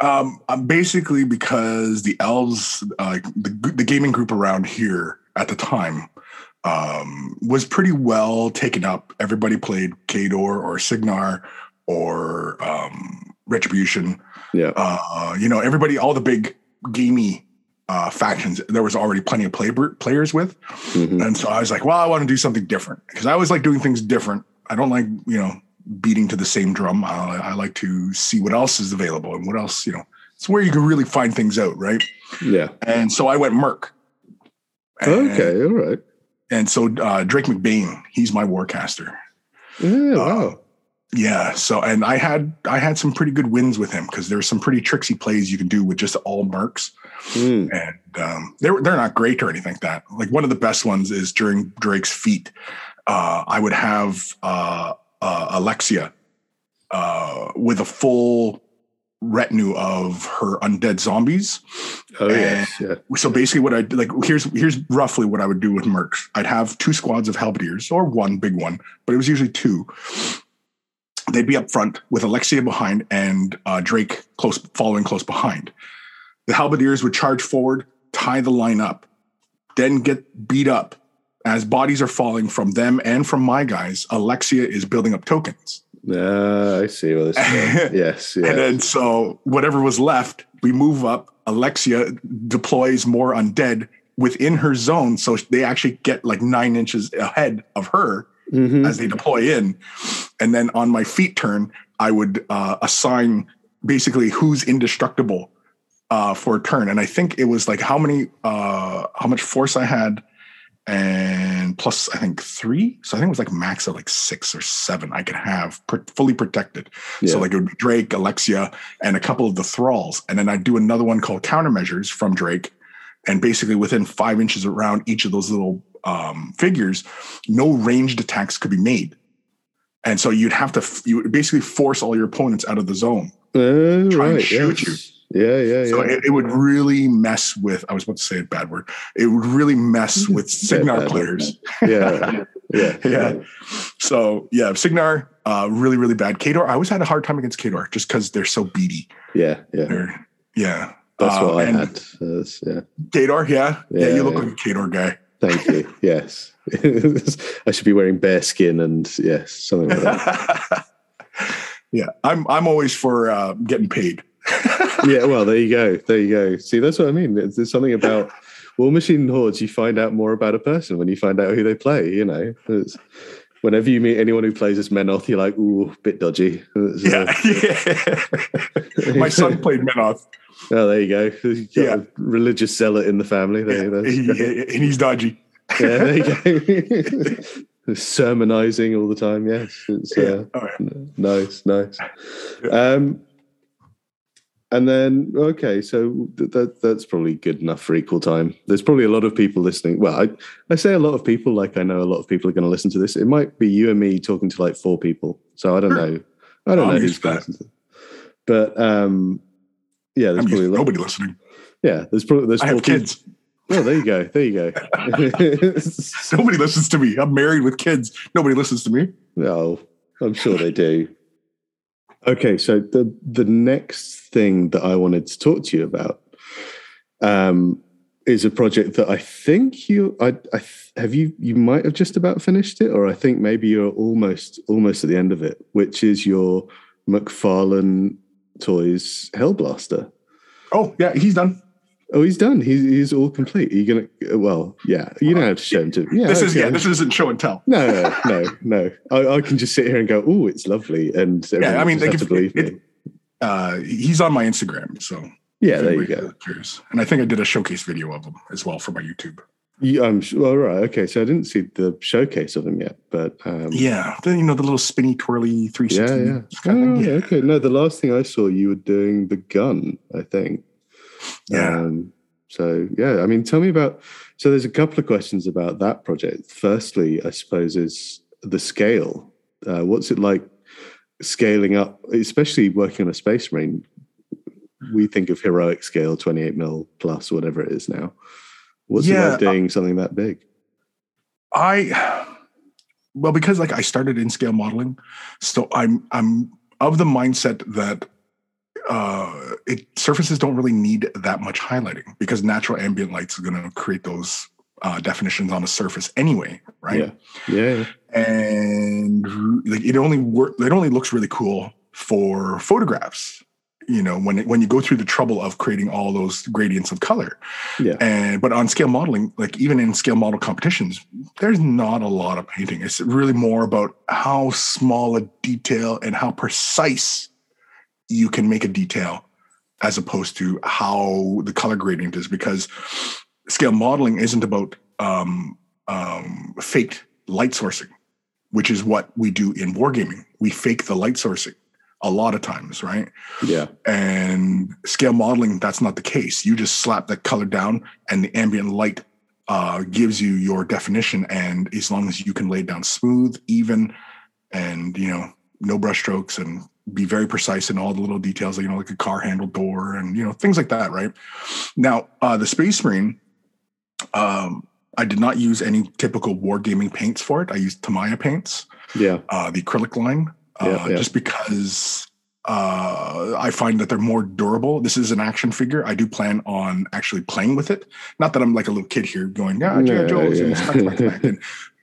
Um, basically because the elves, uh, the the gaming group around here at the time, um, was pretty well taken up. Everybody played Khador or Cygnar or um, Retribution. Yeah, Uh, you know, everybody, all the big gamey uh, factions. There was already plenty of play, players with, Mhm. and so I was like, well, I want to do something different because I always like doing things different. I don't like you know beating to the same drum. I, I like to see what else is available and what else you know. It's where you can really find things out, right? yeah. And so I went Merc. And, Okay, all right. And so uh, Drake MacBain, he's my warcaster. Yeah, Uh, wow. Yeah. So and I had I had some pretty good wins with him because there's some pretty tricksy plays you can do with just all mercs. Mm, and um, they're they're not great or anything like that. Like one of the best ones is during Drake's feat. Uh, I would have uh, uh, Alexia uh, with a full retinue of her undead zombies. oh yes, yeah. So basically, what I like here's here's roughly what I would do with mercs. I'd have two squads of halberdiers or one big one, but it was usually two. They'd be up front with Alexia behind and uh, Drake close following close behind. The halberdiers would charge forward, tie the line up, then get beat up as bodies are falling from them and from my guys. Alexia is building up tokens. Ah, I see what this is. yes, yeah. And then so whatever was left, we move up. Alexia deploys more undead within her zone. So they actually get like nine inches ahead of her Mhm. as they deploy in. And then on my feat turn, I would uh, assign basically who's indestructible uh, for a turn. And I think it was like how many, uh, how much force I had and plus I think three. So I think it was like max of like six or seven I could have fully protected. Yeah. So like it would be Drake, Alexia, and a couple of the thralls. And then I'd do another one called countermeasures from Drake. And basically within five inches around each of those little um, figures, no ranged attacks could be made. And so you'd have to you would basically force all your opponents out of the zone. Oh, try and right. shoot yes. Yeah, yeah, So yeah. it, it would really mess with, I was about to say a bad word, it would really mess with Cygnar players. yeah. Yeah. yeah. So yeah, Cygnar, uh, really, really bad. Khador, I always had a hard time against Khador just because they're so beady. Yeah. Yeah. They're, yeah. That's Uh, what I had. Uh, yeah. Khador, yeah. yeah. Yeah, you look like a Khador guy. Thank you. yes. I should be wearing bear skin and yes, something like that. yeah. I'm I'm always for uh, getting paid. yeah, well, there you go. There you go. See, that's what I mean. There's, there's something about Warmachine Hordes. You find out more about a person when you find out who they play. You know, It's- whenever you meet anyone who plays as Menoth, you're like, ooh, bit dodgy. It's, uh, Yeah. yeah. My son played Menoth. Oh, there you go. Yeah. a religious zealot in the family. There, He- and he's dodgy. Yeah, there you go. Sermonizing all the time. Yes, it's uh, yeah. nice, nice. Um, and then okay, so th- that that's probably good enough for equal time. There's probably a lot of people listening. Well, I I say a lot of people, like I know a lot of people are going to listen to this. It might be you and me talking to like four people. So I don't know. I don't I'm know who's going to. But um, yeah, there's I'm probably a lot. nobody listening. Yeah, there's probably there's I four have people- kids. Oh, there you go. There you go. Nobody listens to me. I'm married with kids. Nobody listens to me. No, I'm sure they do. Okay, so the the next thing that I wanted to talk to you about um, is a project that I think you I, I have you you might have just about finished it, or I think maybe you're almost almost at the end of it, which is your McFarlane Toys Hellblaster. Oh yeah, he's done. Oh, he's done. He's he's all complete. Are you gonna? Well, yeah. You don't have to show him to. Yeah, this is yeah. This isn't show and tell. No, no, no, no. I, I can just sit here and go, "Oh, it's lovely," and everyone I mean, just like, has if- to believe it- me. Uh, he's on my Instagram, so Yeah, there you go. And I think I did a showcase video of him as well for my YouTube. You, I'm sure. Well, right. Okay, so I didn't see the showcase of him yet, but um, Yeah, the, you know the little spinny twirly 360 yeah, yeah. kind Oh. Yeah. Okay, no. The last thing I saw, you were doing the gun. I think. Yeah. Um, so yeah, I mean, tell me about. So there's a couple of questions about that project. Firstly, I suppose is the scale. Uh, what's it like scaling up, especially working on a space marine? We think of heroic scale, 28 mil plus, whatever it is now. What's it like doing something that big? I well because like I started in scale modeling, so I'm I'm of the mindset that uh it surfaces don't really need that much highlighting because natural ambient lights are going to create those uh, definitions on a surface anyway, right? Yeah. Yeah. and like it only work it only looks really cool for photographs you know when it, when you go through the trouble of creating all those gradients of color Yeah. and but on scale modeling like even in scale model competitions there's not a lot of painting it's really more about how small a detail and how precise you can make a detail as opposed to how the color gradient is because scale modeling isn't about um, um, faked light sourcing which is what we do in wargaming. We fake the light sourcing a lot of times right? Yeah. and scale modeling that's not the case. You just slap that color down and the ambient light uh, gives you your definition. And as long as you can lay it down smooth even and you know no brush strokes and be very precise in all the little details you know like a car handle door and you know things like that right now uh, the space marine um, i did not use any typical wargaming paints for it i used Tamiya paints Yeah. uh, the acrylic line, uh, Yeah, yeah. just because uh, I find that they're more durable. This is an action figure. I do plan on actually playing with it. Not that I'm like a little kid here going, yeah, G.I. Yeah, Joe's, yeah. and smack, smack, smack," and-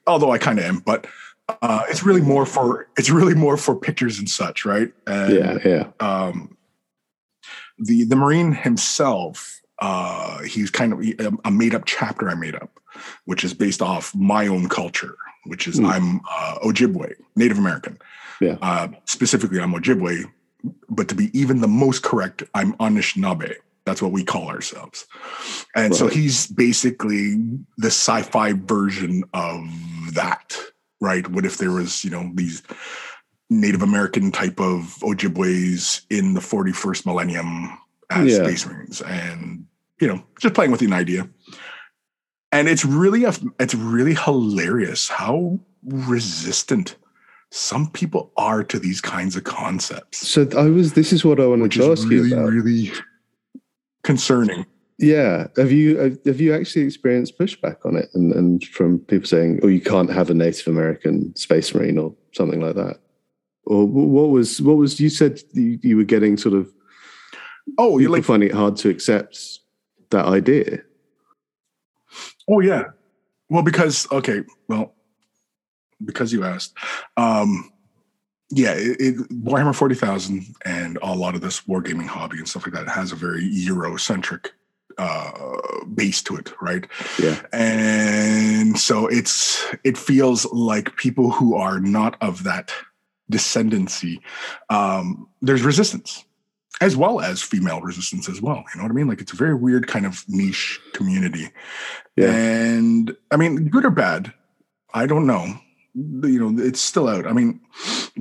although I kind of am, but uh, it's really more for it's really more for pictures and such, right? And, Yeah. Yeah. um, the the marine himself uh he's kind of a made up chapter i made up which is based off my own culture which is Hmm. i'm uh, ojibwe native american Yeah. uh specifically i'm ojibwe but to be even the most correct i'm anishinaabe that's what we call ourselves and so he's basically the sci-fi version of that right what if there was you know these Native American type of Ojibways in the 41st millennium as Yeah. Space Marines, and you know, just playing with an idea. And it's really a, it's really hilarious how resistant some people are to these kinds of concepts, So I was. This is what I wanted which to ask really, you about. really concerning. Yeah. Have you have you actually experienced pushback on it, and, and from people saying, "Oh, you can't have a Native American space marine" or something like that? Or what was what was you said you, you were getting sort of? Oh, you like finding it hard to accept that idea. Oh yeah. Well, because okay, well, because you asked, um, yeah, it, it, Warhammer forty thousand and a lot of this wargaming hobby and stuff like that has a very Eurocentric uh, base to it, right? Yeah. And so it's it feels like people who are not of that descendancy, um, there's resistance as well as female resistance as well. You know what I mean? Like it's a very weird kind of niche community. Yeah. And I mean, good or bad, I don't know. You know, it's still out. I mean,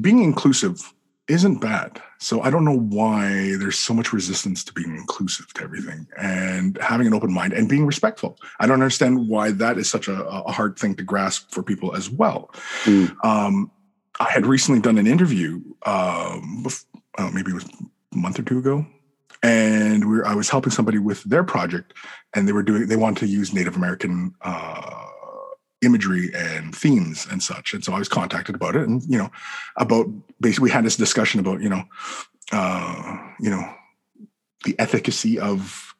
being inclusive isn't bad. So I don't know why there's so much resistance to being inclusive to everything and having an open mind and being respectful. I don't understand why that is such a, a hard thing to grasp for people as well. Mm. Um, I had recently done an interview, um, uh, maybe it was a month or two ago, and we I was helping somebody with their project, and they were doing they wanted to use Native American uh, imagery and themes and such, and so I was contacted about it, and you know, about basically we had this discussion about you know, uh, you know, the efficacy of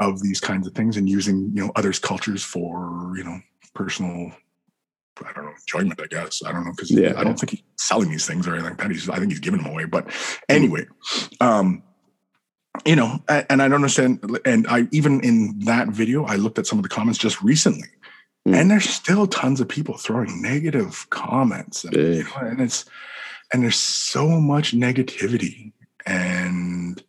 of these kinds of things and using you know others' cultures for you know personal I don't know, enjoyment, I guess. I don't know, because yeah, I don't think he's selling these things or anything like that. He's, I think he's giving them away. But anyway, um, you know, and I don't understand. And I, even in that video, I looked at some of the comments just recently, mm. and there's still tons of people throwing negative comments. And, you know, and it's, and there's so much negativity. And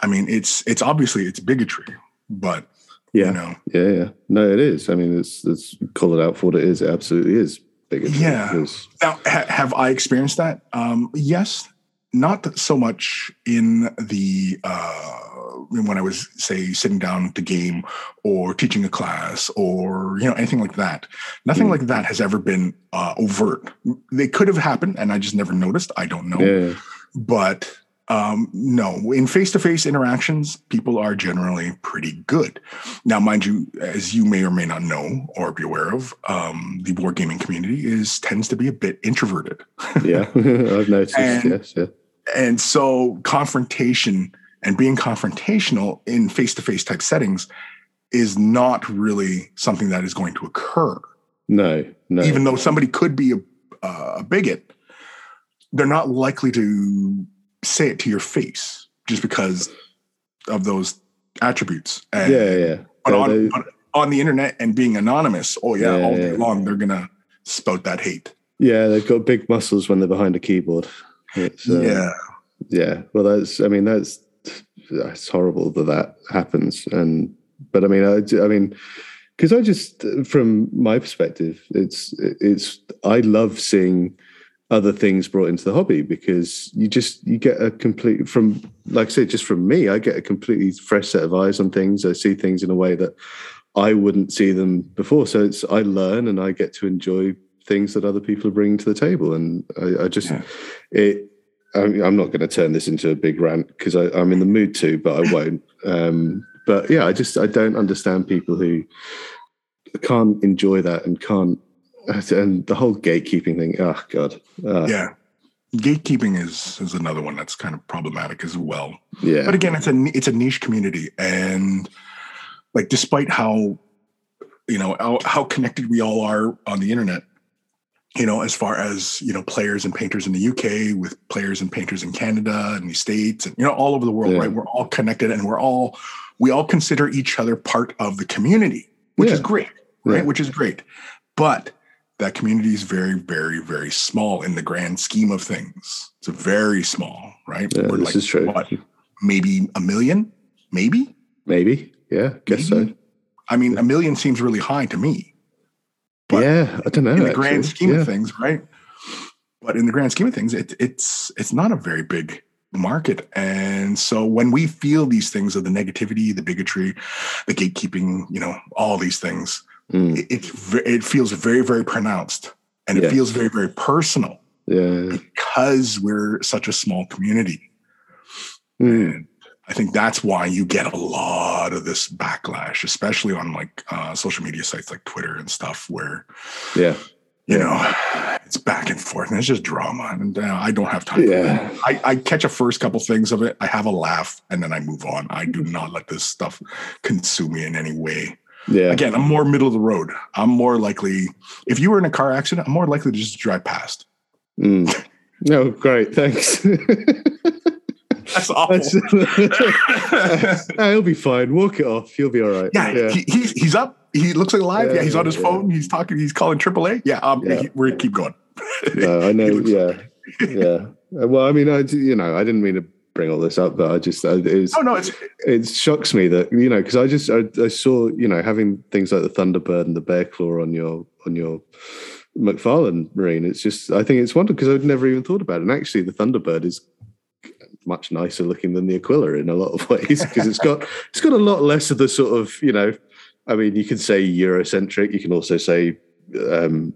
I mean, it's, it's obviously it's bigotry, but yeah. You know? Yeah, yeah. No, it is. I mean, it's it's call it out for what it is. It absolutely is bigotry. Yeah. Now, ha- have I experienced that? Um, yes. Not so much in the uh, when I was say sitting down to game or teaching a class or you know anything like that. Nothing mm. like that has ever been uh, overt. They could have happened, and I just never noticed. I don't know. Yeah. But um, no, in face to face interactions, people are generally pretty good. Now, mind you, as you may or may not know or be aware of, um, the board gaming community is tends to be a bit introverted. yeah, I've noticed. and, yes, yeah. And so, confrontation and being confrontational in face to face type settings is not really something that is going to occur. No, no. Even though somebody could be a, a bigot, they're not likely to say it to your face just because of those attributes. And, yeah, yeah. But, on, they, but on the internet and being anonymous, oh yeah, yeah all day yeah. long they're gonna spout that hate. Yeah, they've got big muscles when they're behind a keyboard. Uh, yeah, yeah. Well, that's. I mean, that's that's horrible that that happens. And but I mean, I, I mean, because I just, from my perspective, it's it's. I love seeing other things brought into the hobby because you just you get a complete from like I say just from me I get a completely fresh set of eyes on things I see things in a way that I wouldn't see them before so it's I learn and I get to enjoy things that other people are bringing to the table and I, I just yeah. it I'm, not going to turn this into a big rant because I'm in the mood to but I won't um, but yeah I just I don't understand people who can't enjoy that and can't and the whole gatekeeping thing. Oh God. Uh, yeah, gatekeeping is is another one that's kind of problematic as well. Yeah, but again, it's a it's a niche community, and like despite how you know how, how connected we all are on the internet, you know, as far as you know, players and painters in the UK with players and painters in Canada and the States, and you know, all over the world, yeah. right? We're all connected, and we're all we all consider each other part of the community, which yeah. is great, right? Yeah. Which is great, but that community is very, very, very small in the grand scheme of things. It's very small, right? Yeah, We're this like, is true. What, maybe a million? Maybe? Maybe. Yeah, guess maybe? so. I mean, a million seems really high to me. But yeah, I don't know. In the actually. grand scheme yeah. of things, right? But in the grand scheme of things, it, it's it's not a very big market. And so when we feel these things of the negativity, the bigotry, the gatekeeping, you know, all these things, mm. it, it, it feels very very pronounced and it yes. feels very very personal yeah because we're such a small community mm. I think that's why you get a lot of this backlash, especially on like uh, social media sites like Twitter and stuff, where yeah, you know it's back and forth and it's just drama, and uh, I don't have time. Yeah. I, I catch a first couple things of it, I have a laugh, and then I move on. I do not let this stuff consume me in any way. yeah. Again, I'm more middle of the road. I'm more likely, if you were in a car accident, I'm more likely to just drive past. Mm. No, great, thanks. That's awful. That's- he'll be fine. Walk it off. He'll be all right. yeah, yeah. He, he's he's up. He looks like alive. Yeah, Yeah, he's on his yeah. phone. He's talking. He's calling AAA. Yeah, um, he- we're keep going. no, I know. Yeah, yeah. Well, I mean, I you know, I didn't mean to bring all this up, but I just it, was, Oh no, it's it shocks me that you know because I just I, I saw you know having things like the Thunderbird and the Bear Claw on your on your McFarlane Marine. It's just I think it's wonderful because I'd never even thought about it. And actually, the Thunderbird is much nicer looking than the Aquila in a lot of ways because it's got it's got a lot less of the sort of you know. I mean, you can say Eurocentric. You can also say um,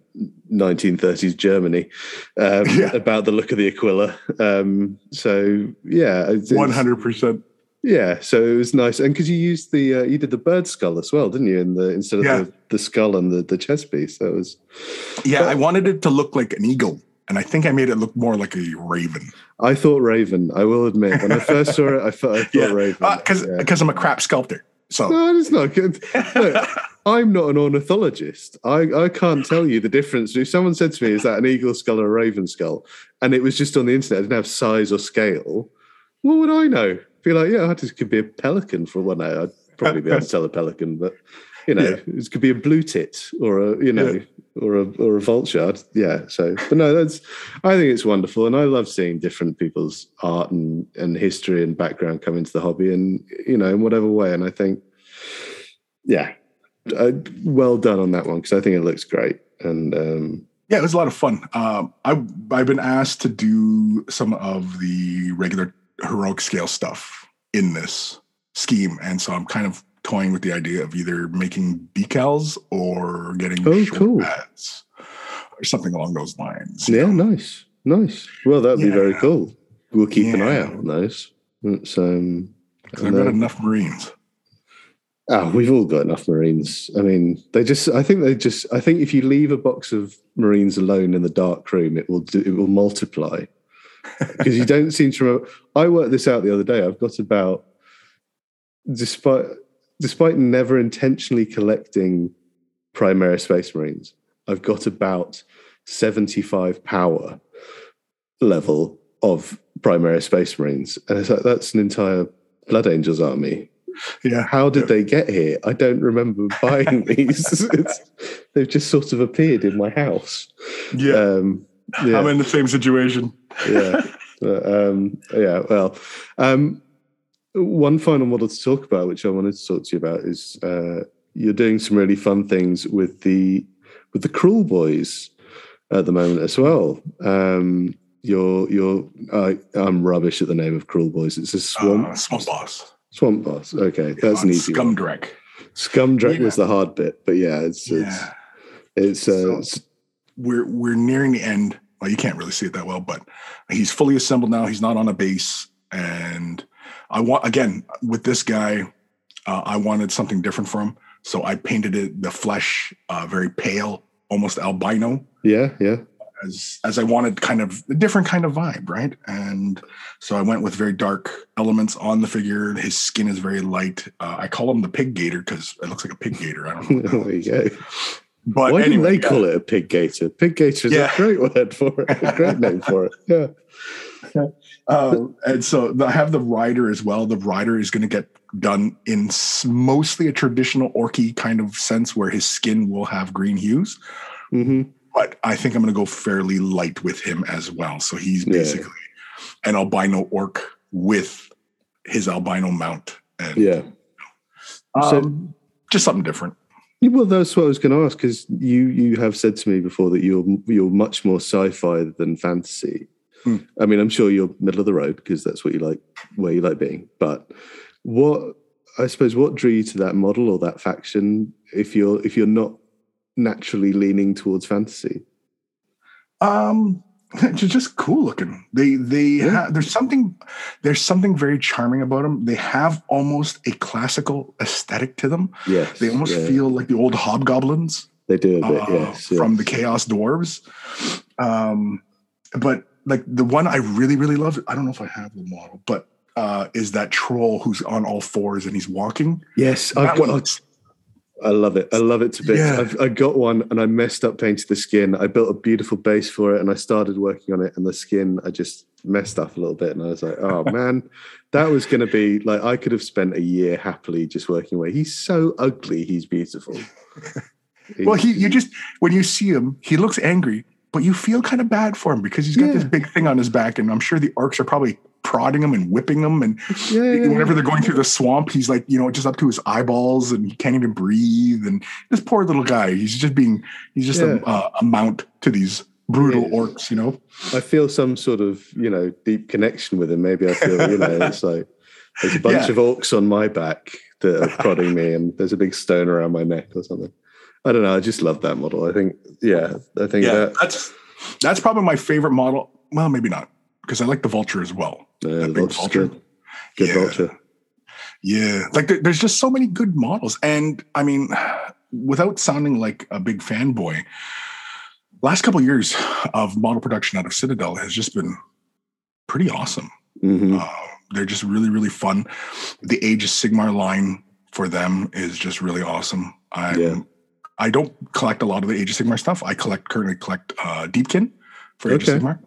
1930s Germany um, Yeah. about the look of the Aquila. Um, so yeah, one hundred percent. yeah, so it was nice, and because you used the uh, you did the bird skull as well, didn't you? In the instead of Yeah. the, the skull and the the chest piece, that was Yeah, I wanted it to look like an eagle, and I think I made it look more like a raven. I thought Raven. I will admit, when I first saw it, I thought, I thought Yeah. Uh, raven Because yeah. because I'm a crap sculptor. So No, it's not good. Look, I'm not an ornithologist. I, I can't tell you the difference. If someone said to me, "Is that an eagle skull or a raven skull?" and it was just on the internet, it didn't have size or scale. What would I know? Be like, yeah, this could be a pelican for one. I'd probably be able to tell a pelican, but you know, Yeah. it could be a blue tit or a you know or a or a vulture. Yeah. So, but no, that's. I think it's wonderful, and I love seeing different people's art and and history and background come into the hobby, and you know, in whatever way. And I think, yeah, uh, well done on that one because I think it looks great. And um, yeah, it was a lot of fun. Um, I I've been asked to do some of the regular heroic scale stuff in this scheme, and so I'm kind of toying with the idea of either making decals or getting Oh, short cool. or something along those lines. yeah, nice, nice. Well, that'd be very cool. We'll keep an eye out on those. It's, um, I've got enough Marines. Oh, we've all got enough Marines. I mean, they just. I think they just. I think if you leave a box of Marines alone in the dark room, it will. Do, it will multiply because you don't seem to. Remember. I worked this out the other day. I've got about, despite despite never intentionally collecting Primaris Space Marines, I've got about seventy five power level of Primaris Space Marines, and it's like that's an entire Blood Angels army Yeah. how did they get here? I don't remember buying these. It's, they've just sort of appeared in my house. Yeah. Um, yeah, I'm in the same situation. yeah, um, yeah. Well, um, one final model to talk about, which I wanted to talk to you about, is uh, you're doing some really fun things with the with the Kruleboyz at the moment as well. Um, you're you're I, I'm rubbish at the name of Kruleboyz. It's a swamp Uh, swamp boss. swamp boss. Okay, that's an Uh, easy one. Scumdrek. Scumdrek was Yeah. the hard bit, but yeah, it's it's Yeah. it's, uh, So- it's we're we're nearing the end. Well, you can't really see it that well, but he's fully assembled now. He's not on a base, and I want again with this guy. Uh, I wanted something different from him, so I painted it the flesh uh, very pale, almost albino, yeah, yeah, as as I wanted kind of a different kind of vibe, right? And so I went with very dark elements on the figure. His skin is very light. Uh, I call him the pig gator because it looks like a pig gator. I don't know. there you go. But Why anyway, didn't they call it a pig gator? Pig gator is Yeah. a great word for it. A great name for it. Yeah, Um, and so I have the rider as well. The rider is going to get done in mostly a traditional orky kind of sense where his skin will have green hues. hmm But I think I'm going to go fairly light with him as well. So he's basically Yeah. an albino orc with his albino mount. And yeah. So- um, just something different. Well, that's what I was going to ask because you you have said to me before that you're you're much more sci-fi than fantasy. I mean, I'm sure you're middle of the road because that's what you like, where you like being. But what I suppose what drew you to that model or that faction if you're if you're not naturally leaning towards fantasy? Um, It's just cool looking. They they Yeah. have there's something there's something very charming about them. They have almost a classical aesthetic to them. Yes. They almost yeah. feel like the old hobgoblins They do a bit, uh, yes. from the Chaos Dwarves. Um, but like the one I really really love, I don't know if I have the model, but uh, is that troll who's on all fours and he's walking. Yes, That I've one got, looks I love it. I love it to bits. Yeah. I've, I got one and I messed up painted the skin. I built a beautiful base for it and I started working on it and the skin I just messed up a little bit and I was like, oh man, that was going to be like I could have spent a year happily just working away. He's so ugly. He's beautiful. well. He you just when you see him, he looks angry, but you feel kind of bad for him because he's got this big thing on his back, and I'm sure the orcs are probably prodding him and whipping him and yeah, yeah, whenever they're going through the swamp, he's like, you know, just up to his eyeballs and he can't even breathe. And this poor little guy, he's just being, he's just Yeah. a, uh, a mount to these brutal Yeah. orcs, you know? I feel some sort of you know deep connection with him. Maybe I feel you know it's like there's a bunch Yeah. of orcs on my back that are prodding me, and there's a big stone around my neck or something. I don't know. I just love that model. I think yeah, I think Yeah, that that's that's probably my favorite model. Well, maybe not because I like the vulture as well. That the big vulture. good. Good Yeah. vulture. Yeah, like there, there's just so many good models, and I mean, without sounding like a big fanboy, last couple years of model production out of Citadel has just been pretty awesome. hmm Uh, they're just really, really fun. The Age of Sigmar line for them is just really awesome. I Yeah. I don't collect a lot of the Age of Sigmar stuff. I collect currently collect uh, Deepkin for Age Okay. of Sigmar,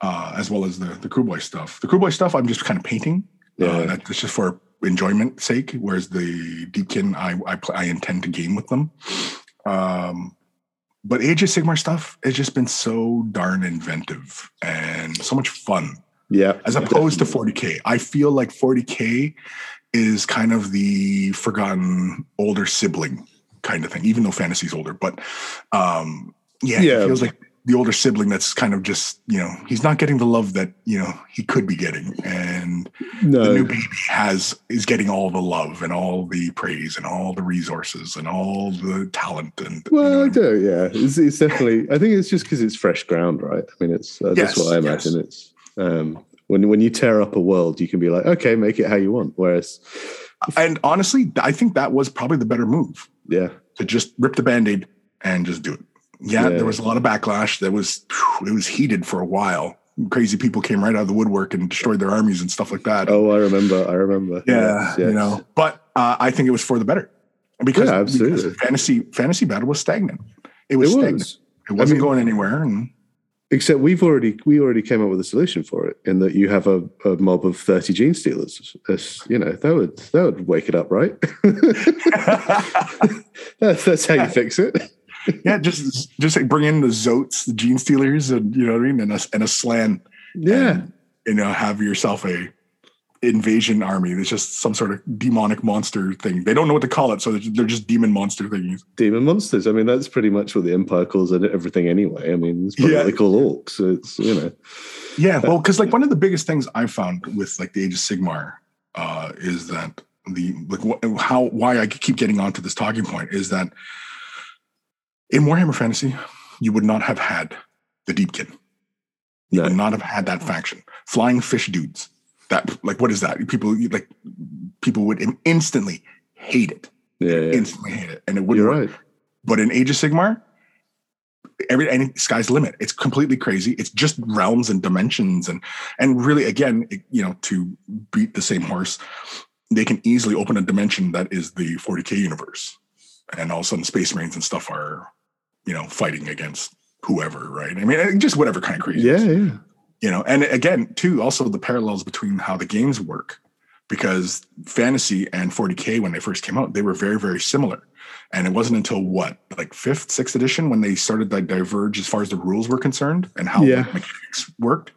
uh, as well as the the Kruleboyz stuff. The Kruleboyz stuff I'm just kind of painting. Yeah. Uh, that's just for enjoyment sake. Whereas the Deepkin I I, I intend to game with them. Um, but Age of Sigmar stuff has just been so darn inventive and so much fun Yeah. as opposed to 40k. I feel like 40k is kind of the forgotten older sibling kind of thing, even though fantasy's older. But um, yeah, Yeah. it feels like the older sibling that's kind of just you know he's not getting the love that you know he could be getting, and the new baby has is getting all the love and all the praise and all the resources and all the talent and you know Well, I what I mean? do. Yeah, it's, it's definitely. I think it's just because it's fresh ground, right? I mean, it's uh, that's what I yes. imagine. It's um, when when you tear up a world, you can be like, okay, make it how you want. Whereas, and honestly, I think that was probably the better move. yeah, to just rip the band-aid and just do it. Yeah, Yeah. there was a lot of backlash. That was it was heated for a while. Crazy people came right out of the woodwork and destroyed their armies and stuff like that. oh, I remember. I remember. yeah, Yes, you know. But uh, I think it was for the better because, Yeah, because fantasy fantasy battle was stagnant. It was it stagnant. was. It wasn't mean- going anywhere. And Except we've already we already came up with a solution for it in that you have a, a mob of thirty Genestealers. You know that would that would wake it up, right? that's, that's how you fix it. yeah, just just like bring in the Zoats, the Genestealers, and you know what I mean, and a, and a Slann. Yeah, and, you know, have yourself a invasion army. It's just some sort of demonic monster thing. They don't know what to call it, so they're just, they're just demon monster things. demon monsters. I mean, that's pretty much what the Empire calls it, everything anyway. I mean, it's probably Yeah. they call orcs. It's you know, Yeah, well, because like one of the biggest things I've found with like the Age of Sigmar uh, is that the like wh- how why I keep getting onto this talking point is that in Warhammer Fantasy you would not have had the Deepkin. You no, would not have had that faction. Flying fish dudes. That like what is that? People like people would instantly hate it. yeah, yeah. Instantly hate it, and it wouldn't you're work. right. But in Age of Sigmar, every any sky's limit. It's completely crazy. It's just realms and dimensions, and and really, again, it- you know, to beat the same horse, they can easily open a dimension that is the 40k universe, and all of a sudden, Space Marines and stuff are, you know, fighting against whoever, right? I mean, just whatever kind of crazy. Yeah, yeah, you know, and again, too, also the parallels between how the games work, because fantasy and 40k when they first came out, they were very, very similar. And it wasn't until what, like fifth, sixth edition, when they started to diverge as far as the rules were concerned and how Yeah. the mechanics worked.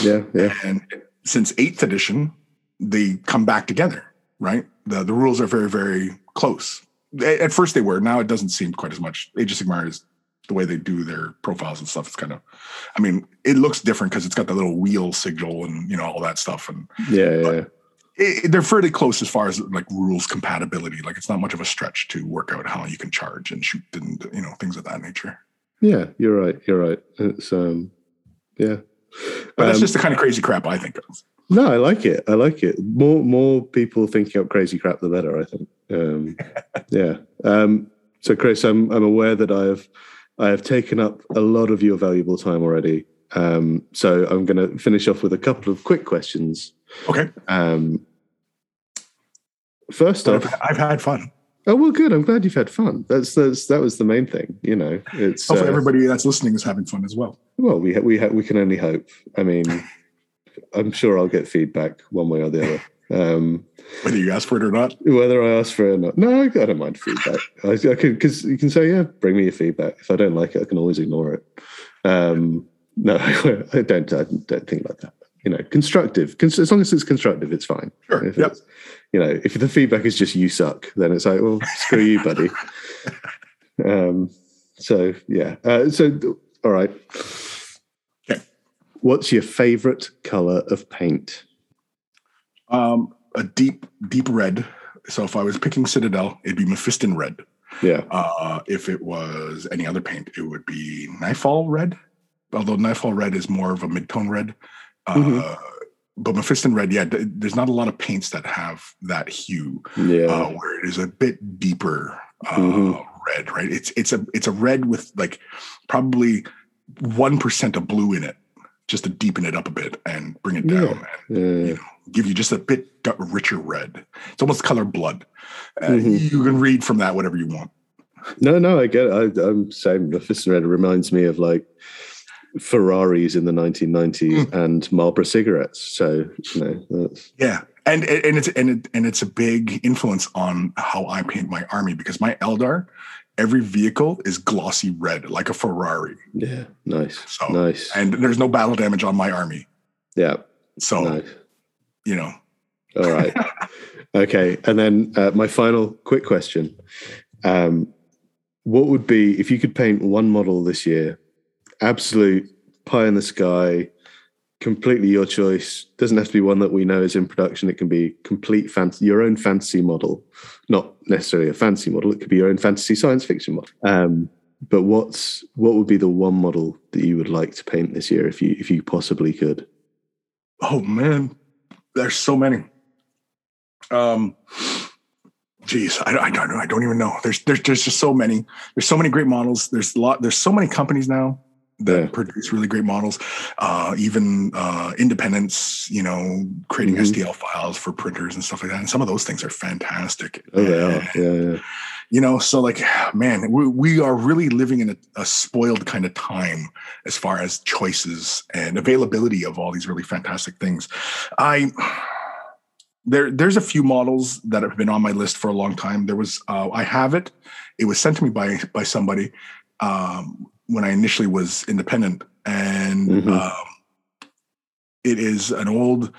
yeah, yeah. And since eighth edition, they come back together, right? The the rules are very, very close. At at first they were. Now it doesn't seem quite as much. Age of Sigmar is the way they do their profiles and stuff. It's kind of, I mean, it looks different because it's got the little wheel sigil and you know all that stuff, and Yeah, yeah. it, they're fairly close as far as like rules compatibility. Like it's not much of a stretch to work out how you can charge and shoot and you know things of that nature. Yeah, you're right. You're right. It's um, Yeah. But that's Um, just the kind of crazy crap I think of. No, I like it. I like it. More more people thinking up crazy crap, the better. I think. Um, yeah. Um, so, Kris, I'm I'm aware that I have I have taken up a lot of your valuable time already. Um, so I'm going to finish off with a couple of quick questions. Okay. Um, first off, I've, I've had fun. oh well, good. I'm glad you've had fun. That's that's that was the main thing. You know, it's Hopefully, uh, everybody that's listening is having fun as well. well, we ha- we ha- we can only hope. I mean, I'm sure I'll get feedback one way or the other. Um, Whether you ask for it or not. whether I ask for it or not. No, I, don't mind feedback. I, I can because you can say, yeah, bring me your feedback. If I don't like it, I can always ignore it. Um, no, I don't. I don't think like that. You know, constructive. Cons- as long as it's constructive, it's fine. Sure. If Yep. it's, you know, if the feedback is just you suck, then it's like, well, screw you, buddy. Um, so yeah. Uh, so all right. Okay. What's your favorite color of paint? Um, a deep, deep red. So if I was picking Citadel, it'd be Mephiston red. Yeah. Uh, if it was any other paint, it would be Nightfall red. Although Nightfall red is more of a mid-tone red. Uh, Mhm. But Mephiston red, yeah, th- there's not a lot of paints that have that hue, Yeah. uh, where it is a bit deeper uh, Mhm. red, right? It's it's a it's a red with like probably one percent of blue in it, just to deepen it up a bit and bring it down. Yeah. And, yeah. you know, give you just a bit richer red. It's almost color blood. Uh, Mhm. You can read from that whatever you want. No, no, I get it. I, I'm saying The Fist Red reminds me of like Ferraris in the 1990s Hmm. and Marlboro cigarettes. So you know, that's, Yeah, and and it's and it, and it's a big influence on how I paint my army because my Eldar, every vehicle is glossy red like a Ferrari, yeah, nice, So, nice, and there's no battle damage on my army. yeah, So nice. You know, All right, okay. And then uh, my final quick question: um, What would be if you could paint one model this year? Absolute pie in the sky, completely your choice. Doesn't have to be one that we know is in production. It can be complete fantasy, your own fantasy model, not necessarily a fancy model. It could be your own fantasy science fiction model. Um, but what's what would be the one model that you would like to paint this year if you if you possibly could? oh man, there's so many. Um, geez, I, I don't know. I don't even know. There's there's there's just so many. There's so many great models. There's a lot. There's so many companies now that Yeah. produce really great models. Uh, even uh, independents, you know, creating Mhm. STL files for printers and stuff like that. And some of those things are fantastic. Oh, are. Yeah, yeah. You know, so like, man, we, we are really living in a, a spoiled kind of time as far as choices and availability of all these really fantastic things. I there there's a few models that have been on my list for a long time. There was uh, I have it. It was sent to me by by somebody um, when I initially was independent, and Mhm. um, it is an old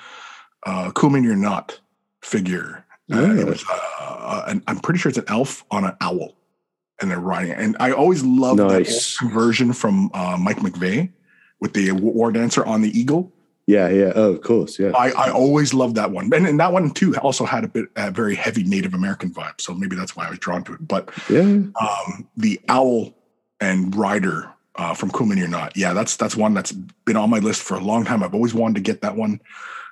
uh, Kumin You're Not figure. Uh, it was uh, an, I'm pretty sure it's an elf on an owl, and they're riding. it. And I always loved that Nice. old conversion from uh, Mike McVey with the war dancer on the eagle. Yeah, yeah. Oh, of course. Yeah. I, I always loved that one, and, and that one too also had a bit a very heavy Native American vibe. So maybe that's why I was drawn to it. But Yeah. um, the owl and rider uh, from Kumin or not, yeah, that's that's one that's been on my list for a long time. I've always wanted to get that one.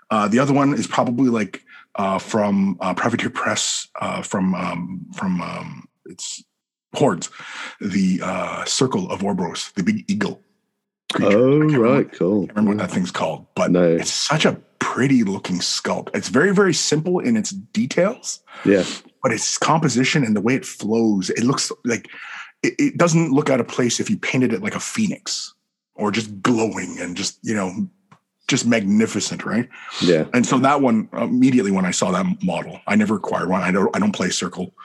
Uh, the other one is probably like uh, from uh, Privateer Press uh, from um, from um, it's Hordes, the uh, Circle of Orboros, the big eagle. creature. Oh, can't remember- right. Cool. can't remember what that thing's called, but No. it's such a pretty looking sculpt. It's very, very simple in its details, Yeah. but its composition and the way it flows, it looks like it, it doesn't look out of place if you painted it like a phoenix or just glowing and just, you know, just magnificent, right? Yeah. And so that one immediately when I saw that model, I never acquired one. I don't I don't play circle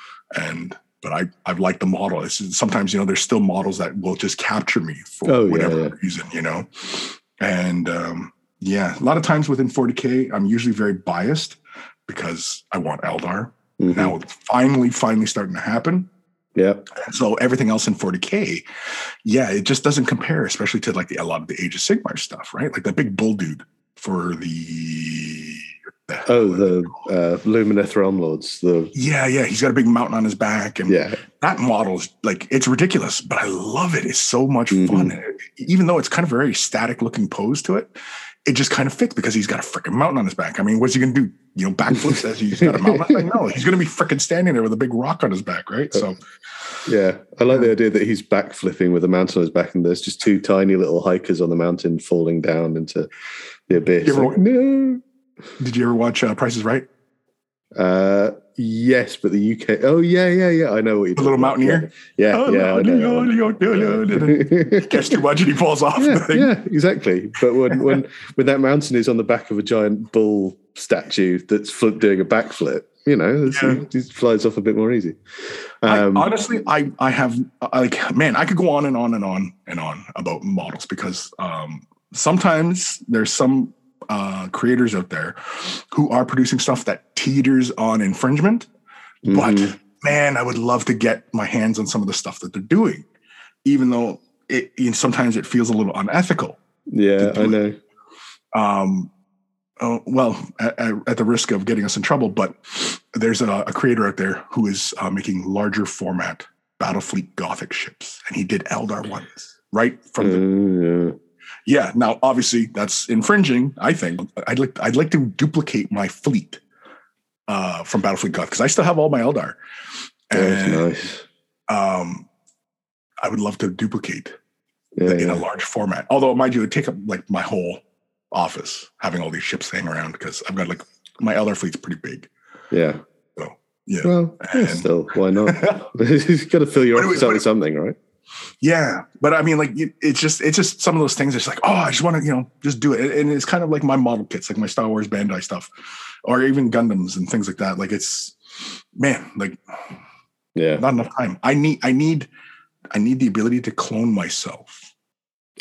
and but I I've liked the model. It's sometimes you know there's still models that will just capture me for Oh, whatever yeah. reason, you know. And um yeah, a lot of times within 40k, I'm usually very biased because I want Eldar. Mhm. Now it's finally, finally starting to happen. Yeah. So everything else in 40k, yeah, it just doesn't compare, especially to like the, a lot of the Age of Sigmar stuff, right? Like that big bull dude for the Oh, the uh, Lumineth Realm Lords. The yeah, yeah. He's got a big mountain on his back, and yeah, that model's like it's ridiculous, but I love it. It's so much Mhm. fun. Even though it's kind of a very static looking pose to it, it just kind of fits because he's got a freaking mountain on his back. I mean, what's he gonna do? You know, backflips as he's got a mountain? on his back? No, he's gonna be freaking standing there with a big rock on his back, right? So yeah. I like the idea that he's backflipping with a mountain on his back, and there's just two tiny little hikers on the mountain falling down into the abyss. You ever- Like, no. did you ever watch uh, Price is Right? Uh, yes, but the UK. Oh yeah, yeah, yeah. I know what you're. The little mountaineer? Yeah, Oh, yeah. I know. Gets too much and he falls off yeah, yeah, exactly. But when when when that mountain is on the back of a giant bull statue that's fl- doing a backflip, you know, Yeah. it just flies off a bit more easy. Um, I, honestly, I I have like man, I could go on and on and on and on about models because um, sometimes there's some uh, creators out there who are producing stuff that teeters on infringement, mhm. but man, I would love to get my hands on some of the stuff that they're doing, even though it you know, sometimes it feels a little unethical. yeah, I it. know. um, oh, well, at, at- at the risk of getting us in trouble, but there's a, a creator out there who is uh, making larger format Battlefleet Gothic ships, and he did Eldar ones right from the Uh, yeah. Now, obviously, that's infringing. I think I'd like I'd like to duplicate my fleet uh, from Battlefleet Gothic because I still have all my Eldar, that's and nice. um, I would love to duplicate Yeah, in a large format. Although, mind you, it would take up like my whole office having all these ships hanging around because I've got like my Eldar fleet's pretty big. yeah. So yeah. Well, yeah, And- still, why not? You've got to fill your office up with something, right? Yeah. But I mean, like, it- it's just, it's just some of those things. It's like, oh, I just want to, you know, just do it. And it's kind of like my model kits, like my Star Wars Bandai stuff, or even Gundams and things like that. Like, it's, man, like, Yeah. not enough time. I need, I need, I need the ability to clone myself.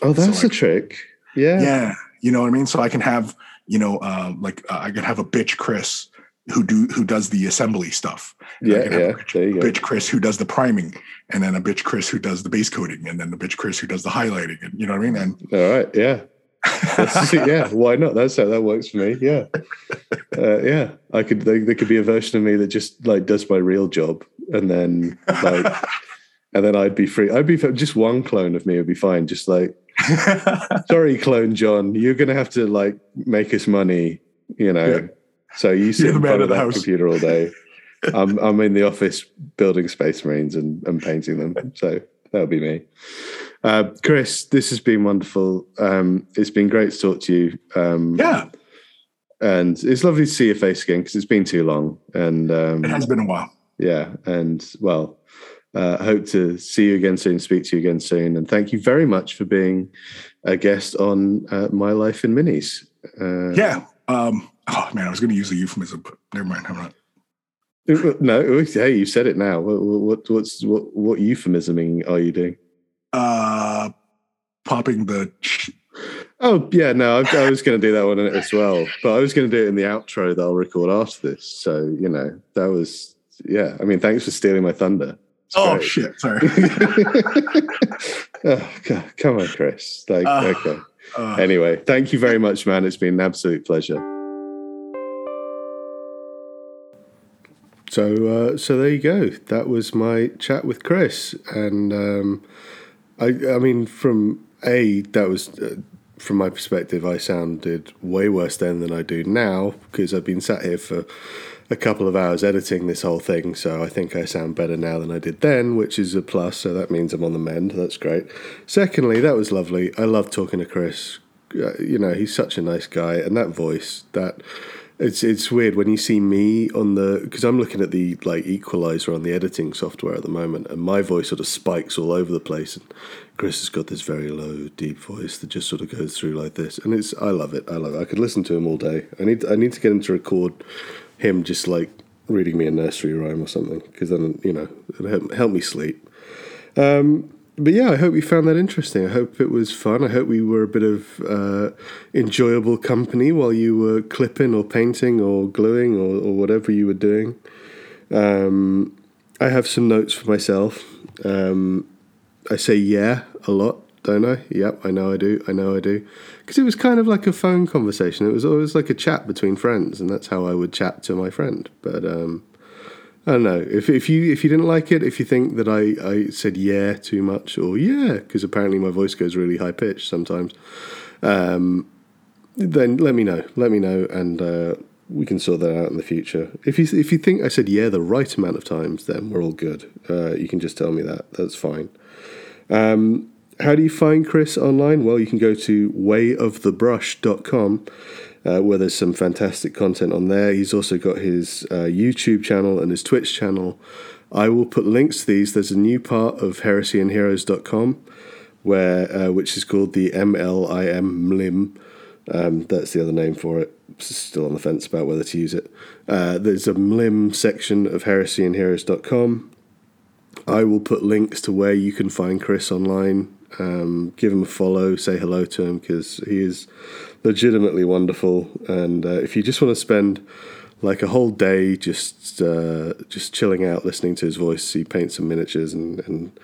Oh, that's So a trick. Yeah. Yeah. You know what I mean? So I can have, you know, uh, like uh, I can have a bitch Kris who do who does the assembly stuff. Yeah. I can have Yeah. a bitch, There you go. bitch Kris who does the priming, and then a bitch Kris who does the base coating, and then the bitch Kris who does the highlighting. And you know what I mean? And All right. Yeah. Yeah. Why not? That's how that works for me. Yeah. Uh, yeah. I could. There, there could be a version of me that just like does my real job, and then like, and then I'd be free. I'd be just one clone of me would be fine. Just like, sorry, clone John, you're gonna have to like make us money. You know. So you sit the in front of that house. computer all day. I'm I'm in the office building space marines and, and painting them. So that'll be me. Uh, Kris, this has been wonderful. Um, it's been great to talk to you. Um, yeah, and it's lovely to see your face again because it's been too long. And um, it has been a while. yeah, and well, uh, hope to see you again soon, speak to you again soon, and thank you very much for being a guest on uh, My Life in Minis. Uh, Yeah. Um, oh man, I was going to use a euphemism, but never mind. I'm not. No, hey, you said it now. What, what what's what what euphemisming are you doing? Uh, popping the. Oh yeah, no, I, I was going to do that one as well, but I was going to do it in the outro that I'll record after this. So you know, that was yeah. I mean, thanks for stealing my thunder. It's Oh great. shit! Sorry. oh, God, come on, Kris. Like, Uh, okay. Uh, Anyway, thank you very much, man. It's been an absolute pleasure. So, uh, so there you go. That was my chat with Kris, and um, I, I mean, from a that was uh, from my perspective, I sounded way worse then than I do now because I've been sat here for a couple of hours editing this whole thing. So I think I sound better now than I did then, which is a plus. So that means I'm on the mend. That's great. Secondly, that was lovely. I love talking to Kris. Uh, you know, he's such a nice guy, and that voice that. It's it's weird when you see me on the because I'm looking at the like equalizer on the editing software at the moment, and my voice sort of spikes all over the place. And Kris has got this very low, deep voice that just sort of goes through like this, and it's I love it. I love it. I could listen to him all day. I need I need to get him to record him just like reading me a nursery rhyme or something because then you know it'll help, help me sleep. Um, but yeah, I hope you found that interesting. I hope it was fun. I hope we were a bit of uh, enjoyable company while you were clipping or painting or gluing or, or whatever you were doing. Um, I have some notes for myself. Um, I say yeah a lot don't I? Yep, I know I do. I know I do. Because it was kind of like a phone conversation. It was always like a chat between friends, and that's how I would chat to my friend. But um, I don't know if if you if you didn't like it, if you think that I I said yeah too much or yeah because apparently my voice goes really high pitched sometimes, um, then let me know. Let me know, and uh, we can sort that out in the future. If you if you think I said yeah the right amount of times, then we're all good. Uh, you can just tell me that. That's fine. Um, how do you find Kris online? Well, you can go to wayofthebrush.com uh, where there's some fantastic content on there. He's also got his uh, YouTube channel and his Twitch channel. I will put links to these. There's a new part of heresyandheroes.com where uh, which is called the MLIM MLIM. Um, that's the other name for it. Still on the fence about whether to use it. Uh, there's a MLIM section of heresyandheroes.com. I will put links to where you can find Kris online. Um, give him a follow, say hello to him because he is legitimately wonderful. And uh, if you just want to spend like a whole day just uh, just chilling out, listening to his voice, he paints some miniatures and, and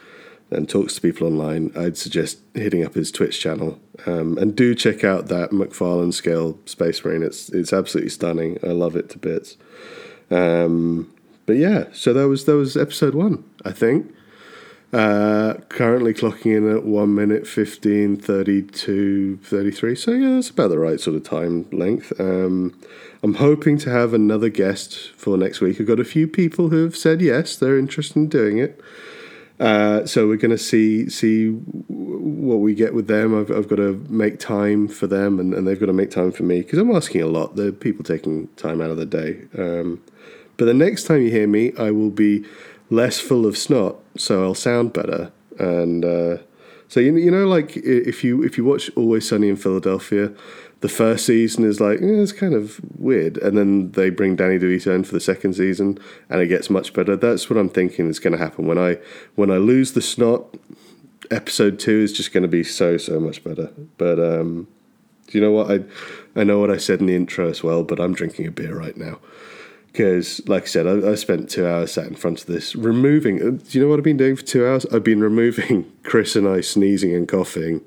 and talks to people online, I'd suggest hitting up his Twitch channel. Um, and do check out that McFarlane scale Space Marine. It's it's absolutely stunning. I love it to bits. Um, but yeah, so that was that was episode one, I think. Uh, currently clocking in at 1 minute 15, 32, 33. So, yeah, that's about the right sort of time length. Um, I'm hoping to have another guest for next week. I've got a few people who have said yes, they're interested in doing it. Uh, so we're going to see see what we get with them. I've, I've got to make time for them, and, and they've got to make time for me because I'm asking a lot. The people taking time out of the day. Um, but the next time you hear me, I will be less full of snot, so I'll sound better. And uh, so you you know, like if you if you watch Always Sunny in Philadelphia, the first season is like eh, it's kind of weird, and then they bring Danny DeVito in for the second season, and it gets much better. That's what I'm thinking is going to happen when I when I lose the snot. Episode two is just going to be so so much better. But um, do you know what I I know what I said in the intro as well, but I'm drinking a beer right now because, like I said, I, I, spent two hours sat in front of this, removing. Uh, do you know what I've been doing for two hours? I've been removing Kris and I sneezing and coughing,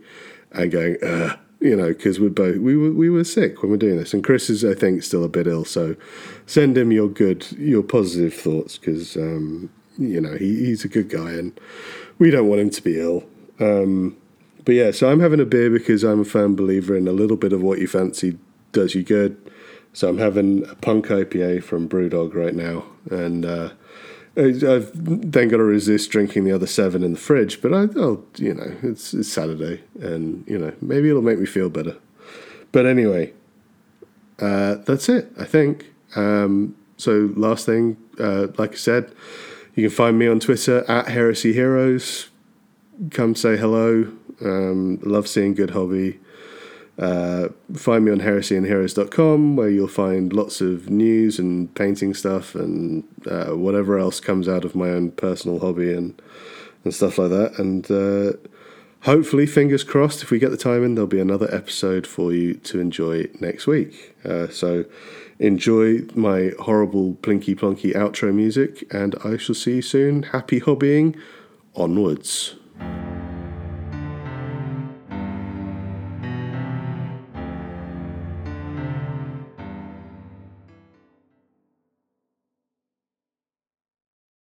and going, Ugh, you know, because we're both we were we were sick when we're doing this, and Kris is, I think, still a bit ill. So, send him your good, your positive thoughts, because um, you know he, he's a good guy, and we don't want him to be ill. Um, but yeah, so I'm having a beer because I'm a firm believer in a little bit of what you fancy does you good so I'm having a punk IPA from Brewdog right now, and uh, I've then got to resist drinking the other seven in the fridge. But I, will you know, it's, it's Saturday, and you know, maybe it'll make me feel better. But anyway, uh, that's it. I think. Um, so last thing, uh, like I said, you can find me on Twitter at Heresy Heroes. Come say hello. Um, love seeing good hobby. Uh, find me on heresyandheroes.com where you'll find lots of news and painting stuff and uh, whatever else comes out of my own personal hobby and, and stuff like that. And uh, hopefully, fingers crossed, if we get the time in, there'll be another episode for you to enjoy next week. Uh, so enjoy my horrible plinky plonky outro music, and I shall see you soon. Happy hobbying. Onwards.